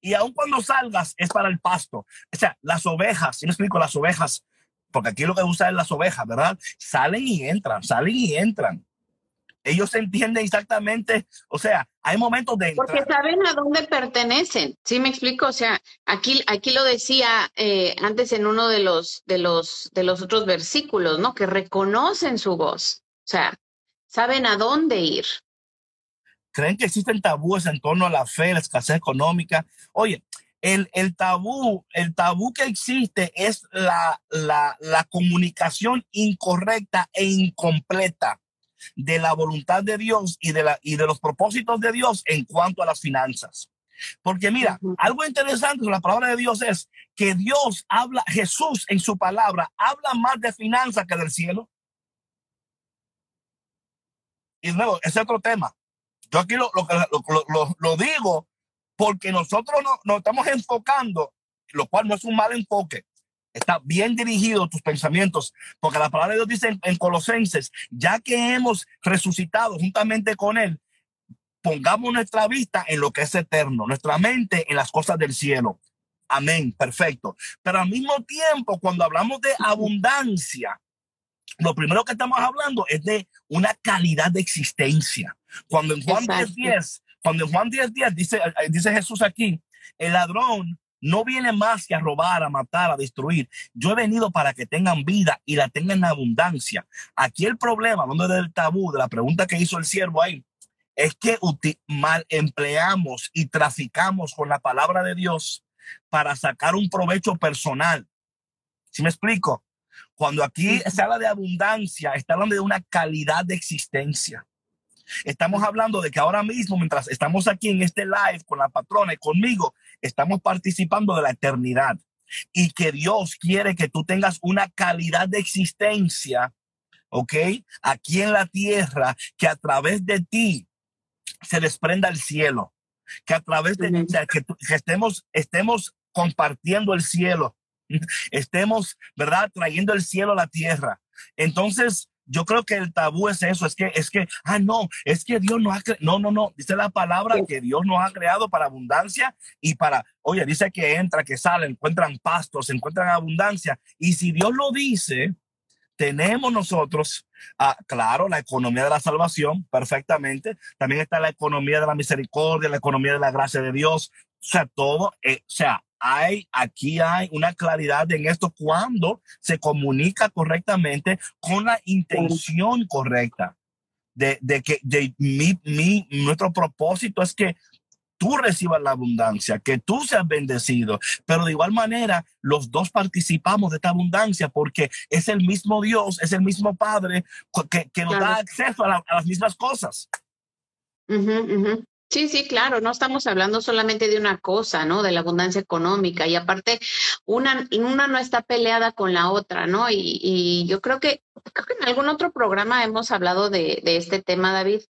S2: y aún cuando salgas es para el pasto. O sea, las ovejas, si me explico, las ovejas porque aquí lo que usa es las ovejas, ¿verdad? Salen y entran, salen y entran. Ellos entienden exactamente, o sea, hay momentos de...
S3: Porque saben a dónde pertenecen, ¿sí me explico? O sea, aquí, aquí lo decía eh, antes en uno de los, de, los, de los otros versículos, ¿no? Que reconocen su voz, sea, saben a dónde ir.
S2: ¿Creen que existen tabúes en torno a la fe, la escasez económica? Oye, el, el, tabú, el tabú que existe es la, la, la comunicación incorrecta e incompleta de la voluntad de Dios y de, la, y de los propósitos de Dios en cuanto a las finanzas. Porque mira, algo interesante de la palabra de Dios es que Dios habla, Jesús en su palabra habla más de finanzas que del cielo. Y nuevo, ese es otro tema. Yo aquí lo, lo, lo, lo digo porque nosotros no, nos estamos enfocando, lo cual no es un mal enfoque. Está bien dirigido tus pensamientos, porque la palabra de Dios dice en, Colosenses, ya que hemos resucitado juntamente con Él, pongamos nuestra vista en lo que es eterno, nuestra mente en las cosas del cielo. Amén, perfecto. Pero al mismo tiempo, cuando hablamos de abundancia, lo primero que estamos hablando es de una calidad de existencia. Cuando en Juan 10, cuando en Juan 10, 10 dice, eh, dice Jesús aquí, el ladrón no viene más que a robar, a matar, a destruir. Yo he venido para que tengan vida y la tengan en abundancia. Aquí el problema, hablando del tabú, de la pregunta que hizo el siervo ahí, es que mal empleamos y traficamos con la palabra de Dios para sacar un provecho personal. ¿Sí me explico? Cuando aquí se habla de abundancia, está hablando de una calidad de existencia. Estamos hablando de que ahora mismo, mientras estamos aquí en este live con la patrona y conmigo, estamos participando de la eternidad. Y que Dios quiere que tú tengas una calidad de existencia, ¿ok? Aquí en la tierra, que a través de ti se desprenda el cielo, que a través de, que, que estemos, estemos compartiendo el cielo, estemos, ¿verdad? Trayendo el cielo a la tierra. Entonces, yo creo que el tabú es eso, es que, es que, ah, no, es que Dios no ha, no, no, no, dice la palabra que Dios nos ha creado para abundancia y para, oye, dice que entra, que sale, encuentran pastos, encuentran abundancia. Y si Dios lo dice, tenemos nosotros, ah, claro, la economía de la salvación, perfectamente. También está la economía de la misericordia, la economía de la gracia de Dios. O sea, todo, eh, o sea, hay, aquí hay una claridad en esto cuando se comunica correctamente con la intención correcta de, de que de mi, mi, nuestro propósito es que tú recibas la abundancia, que tú seas bendecido, pero de igual manera los dos participamos de esta abundancia porque es el mismo Dios, es el mismo Padre que, que nos da acceso a, las mismas cosas.
S3: Sí, sí, claro, no estamos hablando solamente de una cosa, ¿no? De la abundancia económica y aparte una, una no está peleada con la otra, ¿no? Y, y yo creo que creo que en algún otro programa hemos hablado de, este tema, David,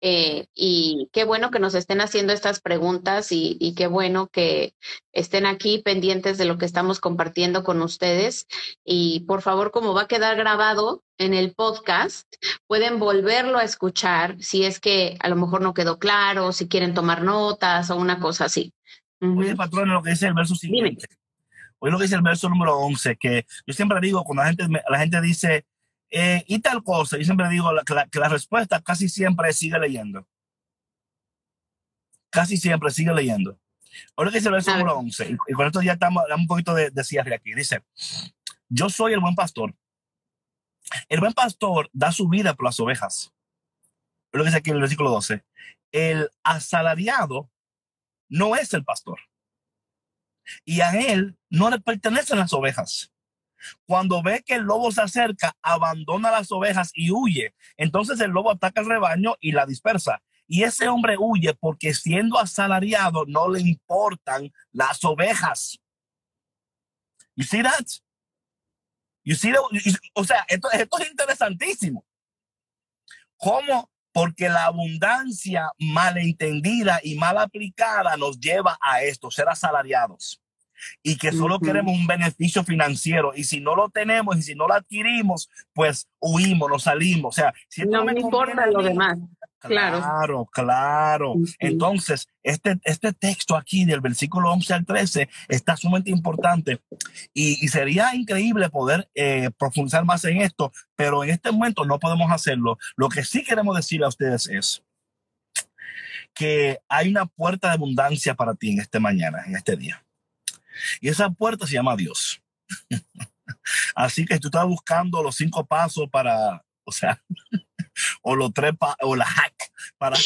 S3: eh, y qué bueno que nos estén haciendo estas preguntas y, y, qué bueno que estén aquí pendientes de lo que estamos compartiendo con ustedes. Y por favor, como va a quedar grabado en el podcast, pueden volverlo a escuchar si es que a lo mejor no quedó claro, si quieren tomar notas o una cosa así.
S2: Oye, patrón, lo que dice el verso siguiente. Oye, lo que dice el verso número 11, que yo siempre digo, cuando la gente, la gente dice, eh, y tal cosa, yo siempre digo que la, que la respuesta casi siempre sigue leyendo. Casi siempre sigue leyendo. Ahora que dice el verso número 11, y, con esto ya estamos un poquito de, de cierre aquí. Dice, yo soy el buen pastor. El buen pastor da su vida por las ovejas. Es lo que dice aquí en el versículo 12. El asalariado no es el pastor. Y a él no le pertenecen las ovejas. Cuando ve que el lobo se acerca, abandona las ovejas y huye. Entonces el lobo ataca el rebaño y la dispersa. Y ese hombre huye porque siendo asalariado no le importan las ovejas. You see that? You see O sea, esto, esto es interesantísimo. ¿Cómo? Porque la abundancia malentendida y mal aplicada nos lleva a esto, ser asalariados y que solo queremos un beneficio financiero y si no lo tenemos y si no lo adquirimos, pues huimos, nos salimos. O sea, si
S3: no me, importa lo demás.
S2: Claro, claro. claro. Entonces, este, este texto aquí del versículo 11 al 13 está sumamente importante y, sería increíble poder eh, profundizar más en esto, pero en este momento no podemos hacerlo. Lo que sí queremos decir a ustedes es que hay una puerta de abundancia para ti en este mañana, en este día. Y esa puerta se llama Dios. Así que tú estás buscando los cinco pasos para, o sea, o los tres o la hack para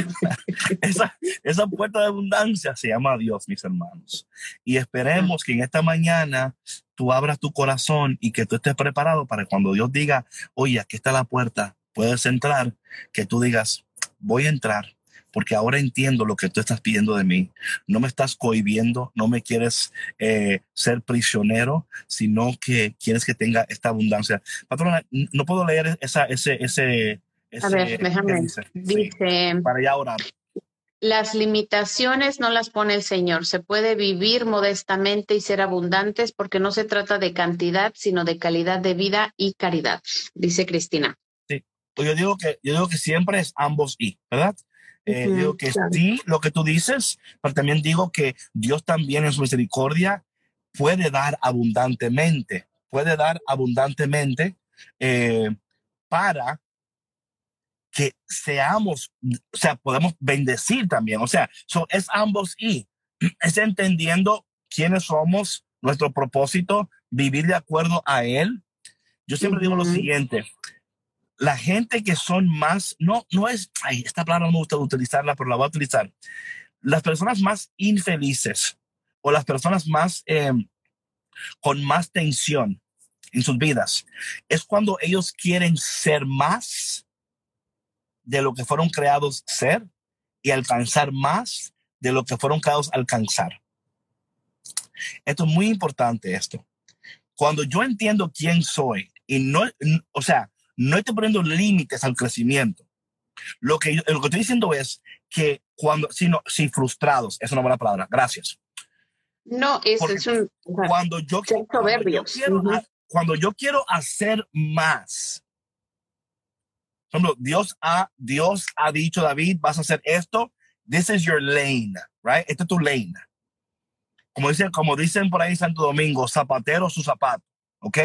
S2: esa, esa puerta de abundancia se llama Dios, mis hermanos. Y esperemos que en esta mañana tú abras tu corazón y que tú estés preparado para cuando Dios diga, oye, aquí está la puerta, puedes entrar, que tú digas, voy a entrar porque ahora entiendo lo que tú estás pidiendo de mí. No me estás cohibiendo, no me quieres eh, ser prisionero, sino que quieres que tenga esta abundancia. Patrona, no puedo leer esa, ese, ese,
S3: a ver, déjame. Dice,
S2: para ya orar.
S3: Las limitaciones no las pone el Señor. Se puede vivir modestamente y ser abundantes porque no se trata de cantidad, sino de calidad de vida y caridad, dice Cristina.
S2: Sí, pues yo digo que, yo digo que siempre es ambos y, ¿verdad? Eh, digo que sí, lo que tú dices, pero también digo que Dios también en su misericordia puede dar abundantemente, puede dar abundantemente eh, para que seamos, o sea, podemos bendecir también. O sea, es ambos y es entendiendo quiénes somos, nuestro propósito, vivir de acuerdo a Él. Yo siempre digo lo siguiente, la gente que son más, no, no es, ay, esta palabra no me gusta utilizarla, pero la voy a utilizar. Las personas más infelices o las personas más, em, con más tensión en sus vidas, es cuando ellos quieren ser más de lo que fueron creados ser y alcanzar más de lo que fueron creados alcanzar. Esto es muy importante esto. Cuando yo entiendo quién soy y no, o sea, no estoy poniendo límites al crecimiento. Lo que, lo que estoy diciendo es que cuando, si, no, si frustrados, es una buena palabra, gracias.
S3: No, es, es un...
S2: Cuando yo, cuando yo, quiero, cuando yo quiero hacer más, por ejemplo, Dios ha, Dios ha dicho, David, vas a hacer esto, this is your lane, right? Este es tu lane. Como dicen, como dicen por ahí en Santo Domingo, zapatero su zapato, ¿ok?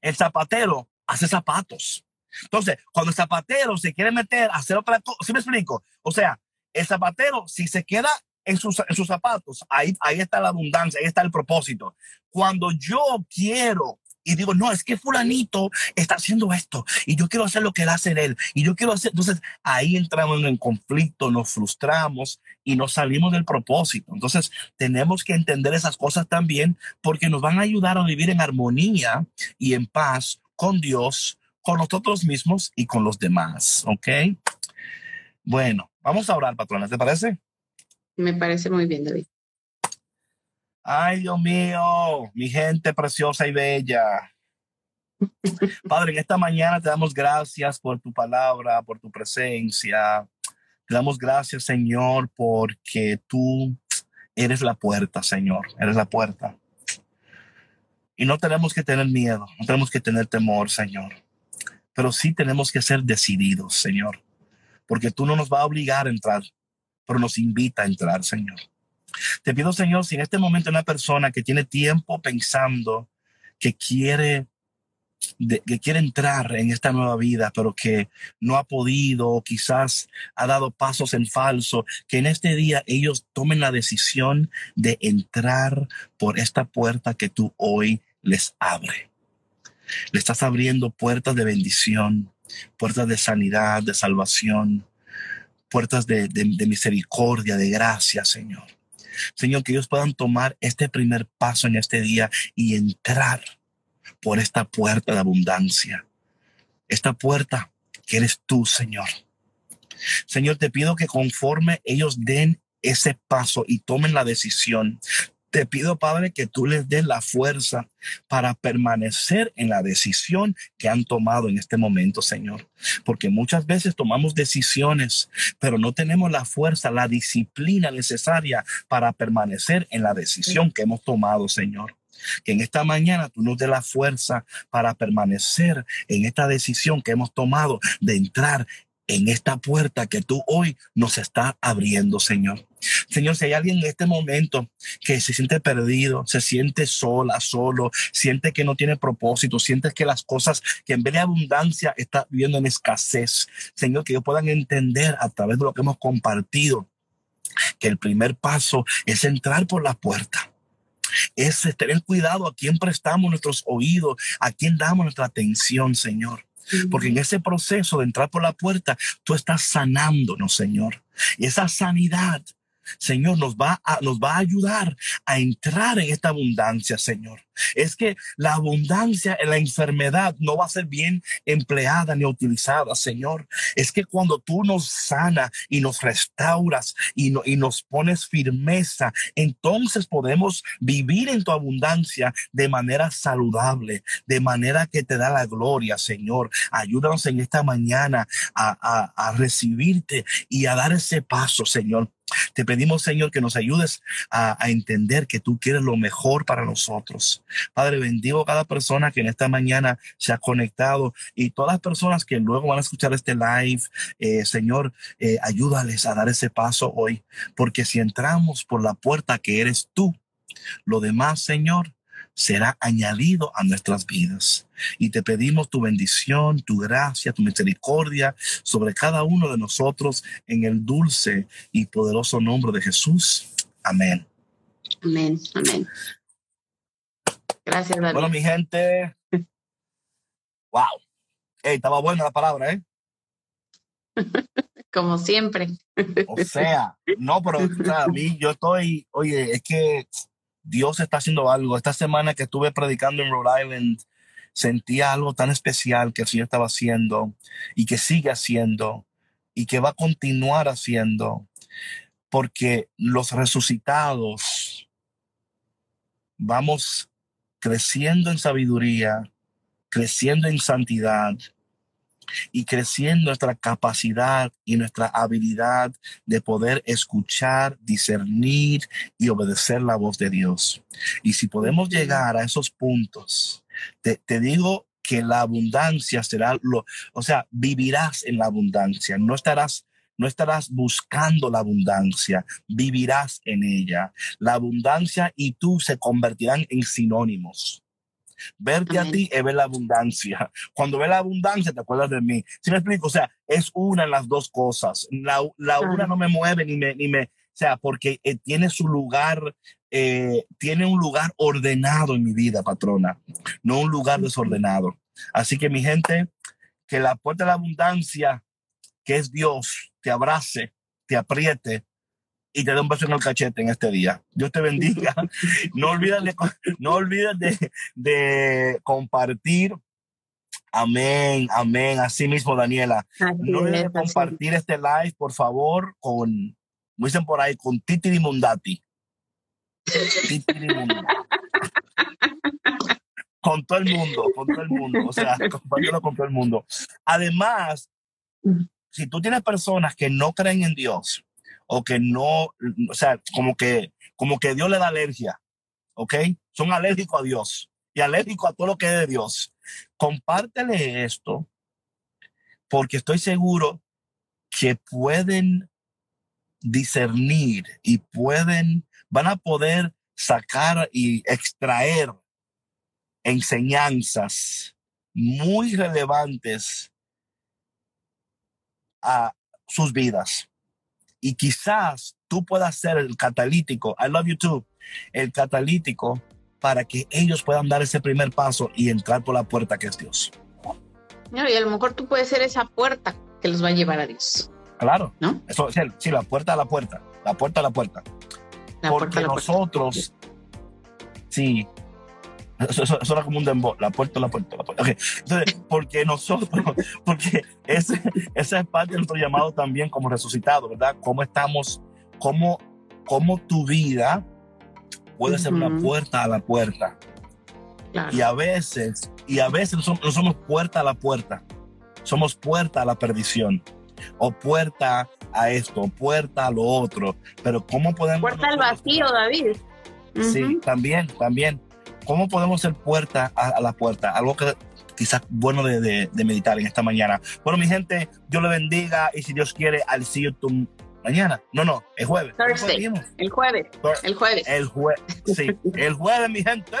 S2: El zapatero hace zapatos. Entonces, cuando el zapatero se quiere meter a hacer otra cosa, ¿sí me explico? O sea, el zapatero, si se queda en sus, en sus zapatos, ahí, ahí está la abundancia, ahí está el propósito. Cuando yo quiero y digo, no, es que fulanito está haciendo esto y yo quiero hacer lo que él hace él y yo quiero hacer, entonces ahí entramos en conflicto, nos frustramos y nos salimos del propósito. Entonces tenemos que entender esas cosas también porque nos van a ayudar a vivir en armonía y en paz con Dios, con nosotros mismos y con los demás. ¿Ok? Bueno, vamos a orar, patrona, ¿te parece?
S3: Me parece muy bien, David.
S2: Ay, Dios mío, mi gente preciosa y bella. Padre, en esta mañana te damos gracias por tu palabra, por tu presencia. Te damos gracias, Señor, porque tú eres la puerta, Señor. Eres la puerta. Y no tenemos que tener miedo, no tenemos que tener temor, Señor. Pero sí tenemos que ser decididos, Señor. Porque tú no nos vas a obligar a entrar, pero nos invita a entrar, Señor. Te pido, Señor, si en este momento una persona que tiene tiempo pensando que quiere que quiere entrar en esta nueva vida, pero que no ha podido quizás ha dado pasos en falso, que en este día ellos tomen la decisión de entrar por esta puerta que tú hoy les abre. Le estás abriendo puertas de bendición, puertas de sanidad, de salvación, puertas de, misericordia, de gracia, Señor. Señor, que ellos puedan tomar este primer paso en este día y entrar por esta puerta de abundancia. Esta puerta que eres tú, Señor. Señor, te pido que conforme ellos den ese paso y tomen la decisión, te pido, Padre, que tú les des la fuerza para permanecer en la decisión que han tomado en este momento, Señor. Porque muchas veces tomamos decisiones, pero no tenemos la fuerza, la disciplina necesaria para permanecer en la decisión que hemos tomado, Señor. Que en esta mañana tú nos dé la fuerza para permanecer en esta decisión que hemos tomado de entrar en esta puerta que tú hoy nos está abriendo, Señor. Señor, si hay alguien en este momento que se siente perdido, se siente sola, solo, siente que no tiene propósito, siente que las cosas que en vez de abundancia está viviendo en escasez, Señor, que ellos puedan entender a través de lo que hemos compartido que el primer paso es entrar por la puerta es tener cuidado a quién prestamos nuestros oídos, a quién damos nuestra atención, Señor. Porque en ese proceso de entrar por la puerta, tú estás sanándonos, Señor. Y esa sanidad, Señor, nos va a, nos va a ayudar a entrar en esta abundancia, Señor es que la abundancia en la enfermedad no va a ser bien empleada ni utilizada, Señor. Es que cuando tú nos sana y nos restauras y, nos pones firmeza, entonces podemos vivir en tu abundancia de manera saludable, de manera que te da la gloria, Señor. Ayúdanos en esta mañana a, recibirte y a dar ese paso, Señor. Te pedimos, Señor, que nos ayudes a, entender que tú quieres lo mejor para nosotros. Padre, bendigo a cada persona que en esta mañana se ha conectado y todas las personas que luego van a escuchar este live. Eh, Señor, eh, ayúdales a dar ese paso hoy, porque si entramos por la puerta que eres tú, lo demás, Señor, será añadido a nuestras vidas. Y te pedimos tu bendición, tu gracia, tu misericordia sobre cada uno de nosotros en el dulce y poderoso nombre de Jesús. Amén.
S3: Amén, amén. Gracias.
S2: Bueno, mi gente. wow. estaba buena la palabra, ¿eh?
S3: Como siempre.
S2: o sea, no, pero a mí yo estoy, oye, es que Dios está haciendo algo. Esta semana que estuve predicando en Rhode Island, sentía algo tan especial que el Señor estaba haciendo y que sigue haciendo y que va a continuar haciendo, porque los resucitados vamos creciendo en sabiduría, creciendo en santidad y creciendo nuestra capacidad y nuestra habilidad de poder escuchar, discernir y obedecer la voz de Dios. Y si podemos llegar a esos puntos, te, digo que la abundancia será lo, o sea, vivirás en la abundancia, no estarás no estarás buscando la abundancia, vivirás en ella. La abundancia y tú se convertirán en sinónimos. Verte a ti es ver la abundancia. Cuando ve la abundancia, te acuerdas de mí. Si me explico? O sea, es una de las dos cosas. La, la una no me mueve ni me, ni me, o sea, porque eh, tiene su lugar, eh, tiene un lugar ordenado en mi vida, patrona, no un lugar desordenado. Así que mi gente, que la puerta de la abundancia, que es Dios, te abrace, te apriete y te dé un beso en el cachete en este día. Dios te bendiga. No olvides de, no olvides de, de compartir. Amén, amén. Así mismo, Daniela. no olvides de compartir este live, por favor, con, como dicen por ahí, con Titi Mundati. Titi Mundati. con todo el mundo, con todo el mundo, o sea, compártelo con todo el mundo. Además, si tú tienes personas que no creen en Dios o que no, o sea, como que, como que Dios le da alergia, ¿ok? Son alérgicos a Dios y alérgicos a todo lo que es de Dios. Compártele esto porque estoy seguro que pueden discernir y pueden, van a poder sacar y extraer enseñanzas muy relevantes a sus vidas. Y quizás tú puedas ser el catalítico, I love you too, el catalítico para que ellos puedan dar ese primer paso y entrar por la puerta que es Dios.
S3: y a lo mejor tú puedes ser esa puerta que los va a llevar a Dios.
S2: Claro, ¿no? Eso, sí, la puerta a la puerta, la puerta a la puerta. Porque nosotros, sí, eso, eso, era como un dembow, la puerta, la puerta, la puerta. Okay. Entonces, porque nosotros, porque ese, esa es parte de nuestro llamado también como resucitado, ¿verdad? Cómo estamos, cómo, cómo tu vida puede ser una puerta a la puerta. Y a veces, y a veces no somos, no somos puerta a la puerta, somos puerta a la perdición o puerta a esto, puerta a lo otro. Pero ¿cómo podemos...
S3: Puerta al vacío, David.
S2: Sí, también, también. ¿Cómo podemos ser puerta a, la puerta? Algo que quizás bueno de, meditar en esta mañana. Bueno, mi gente, Dios le bendiga y si Dios quiere, al see you mañana. No, no, el jueves.
S3: El jueves. El jueves.
S2: El jueves. Sí, el jueves, mi gente.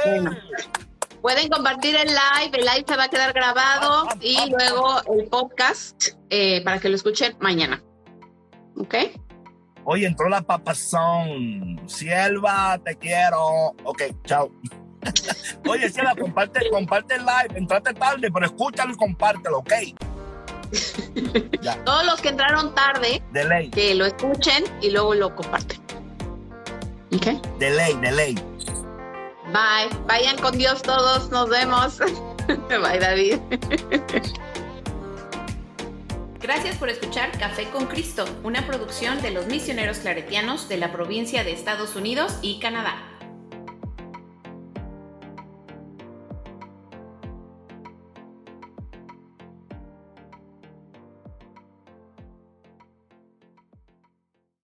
S3: Pueden compartir el live, el live se va a quedar grabado ah, ah, y ah, luego el podcast eh, para que lo escuchen mañana. ¿Ok?
S2: Oye, entró la papazón. Sierva, te quiero. Ok, chao. Oye, Sierva, comparte, comparte el live. Entrate tarde, pero escúchalo y compártelo, ¿ok?
S3: Todos los que entraron tarde, que lo escuchen y luego lo comparten. ¿Ok?
S2: De ley, de ley.
S3: Bye. Vayan con Dios todos. Nos vemos. Bye, David. Gracias por escuchar Café con Cristo, una producción de los misioneros claretianos de la provincia de Estados Unidos y Canadá.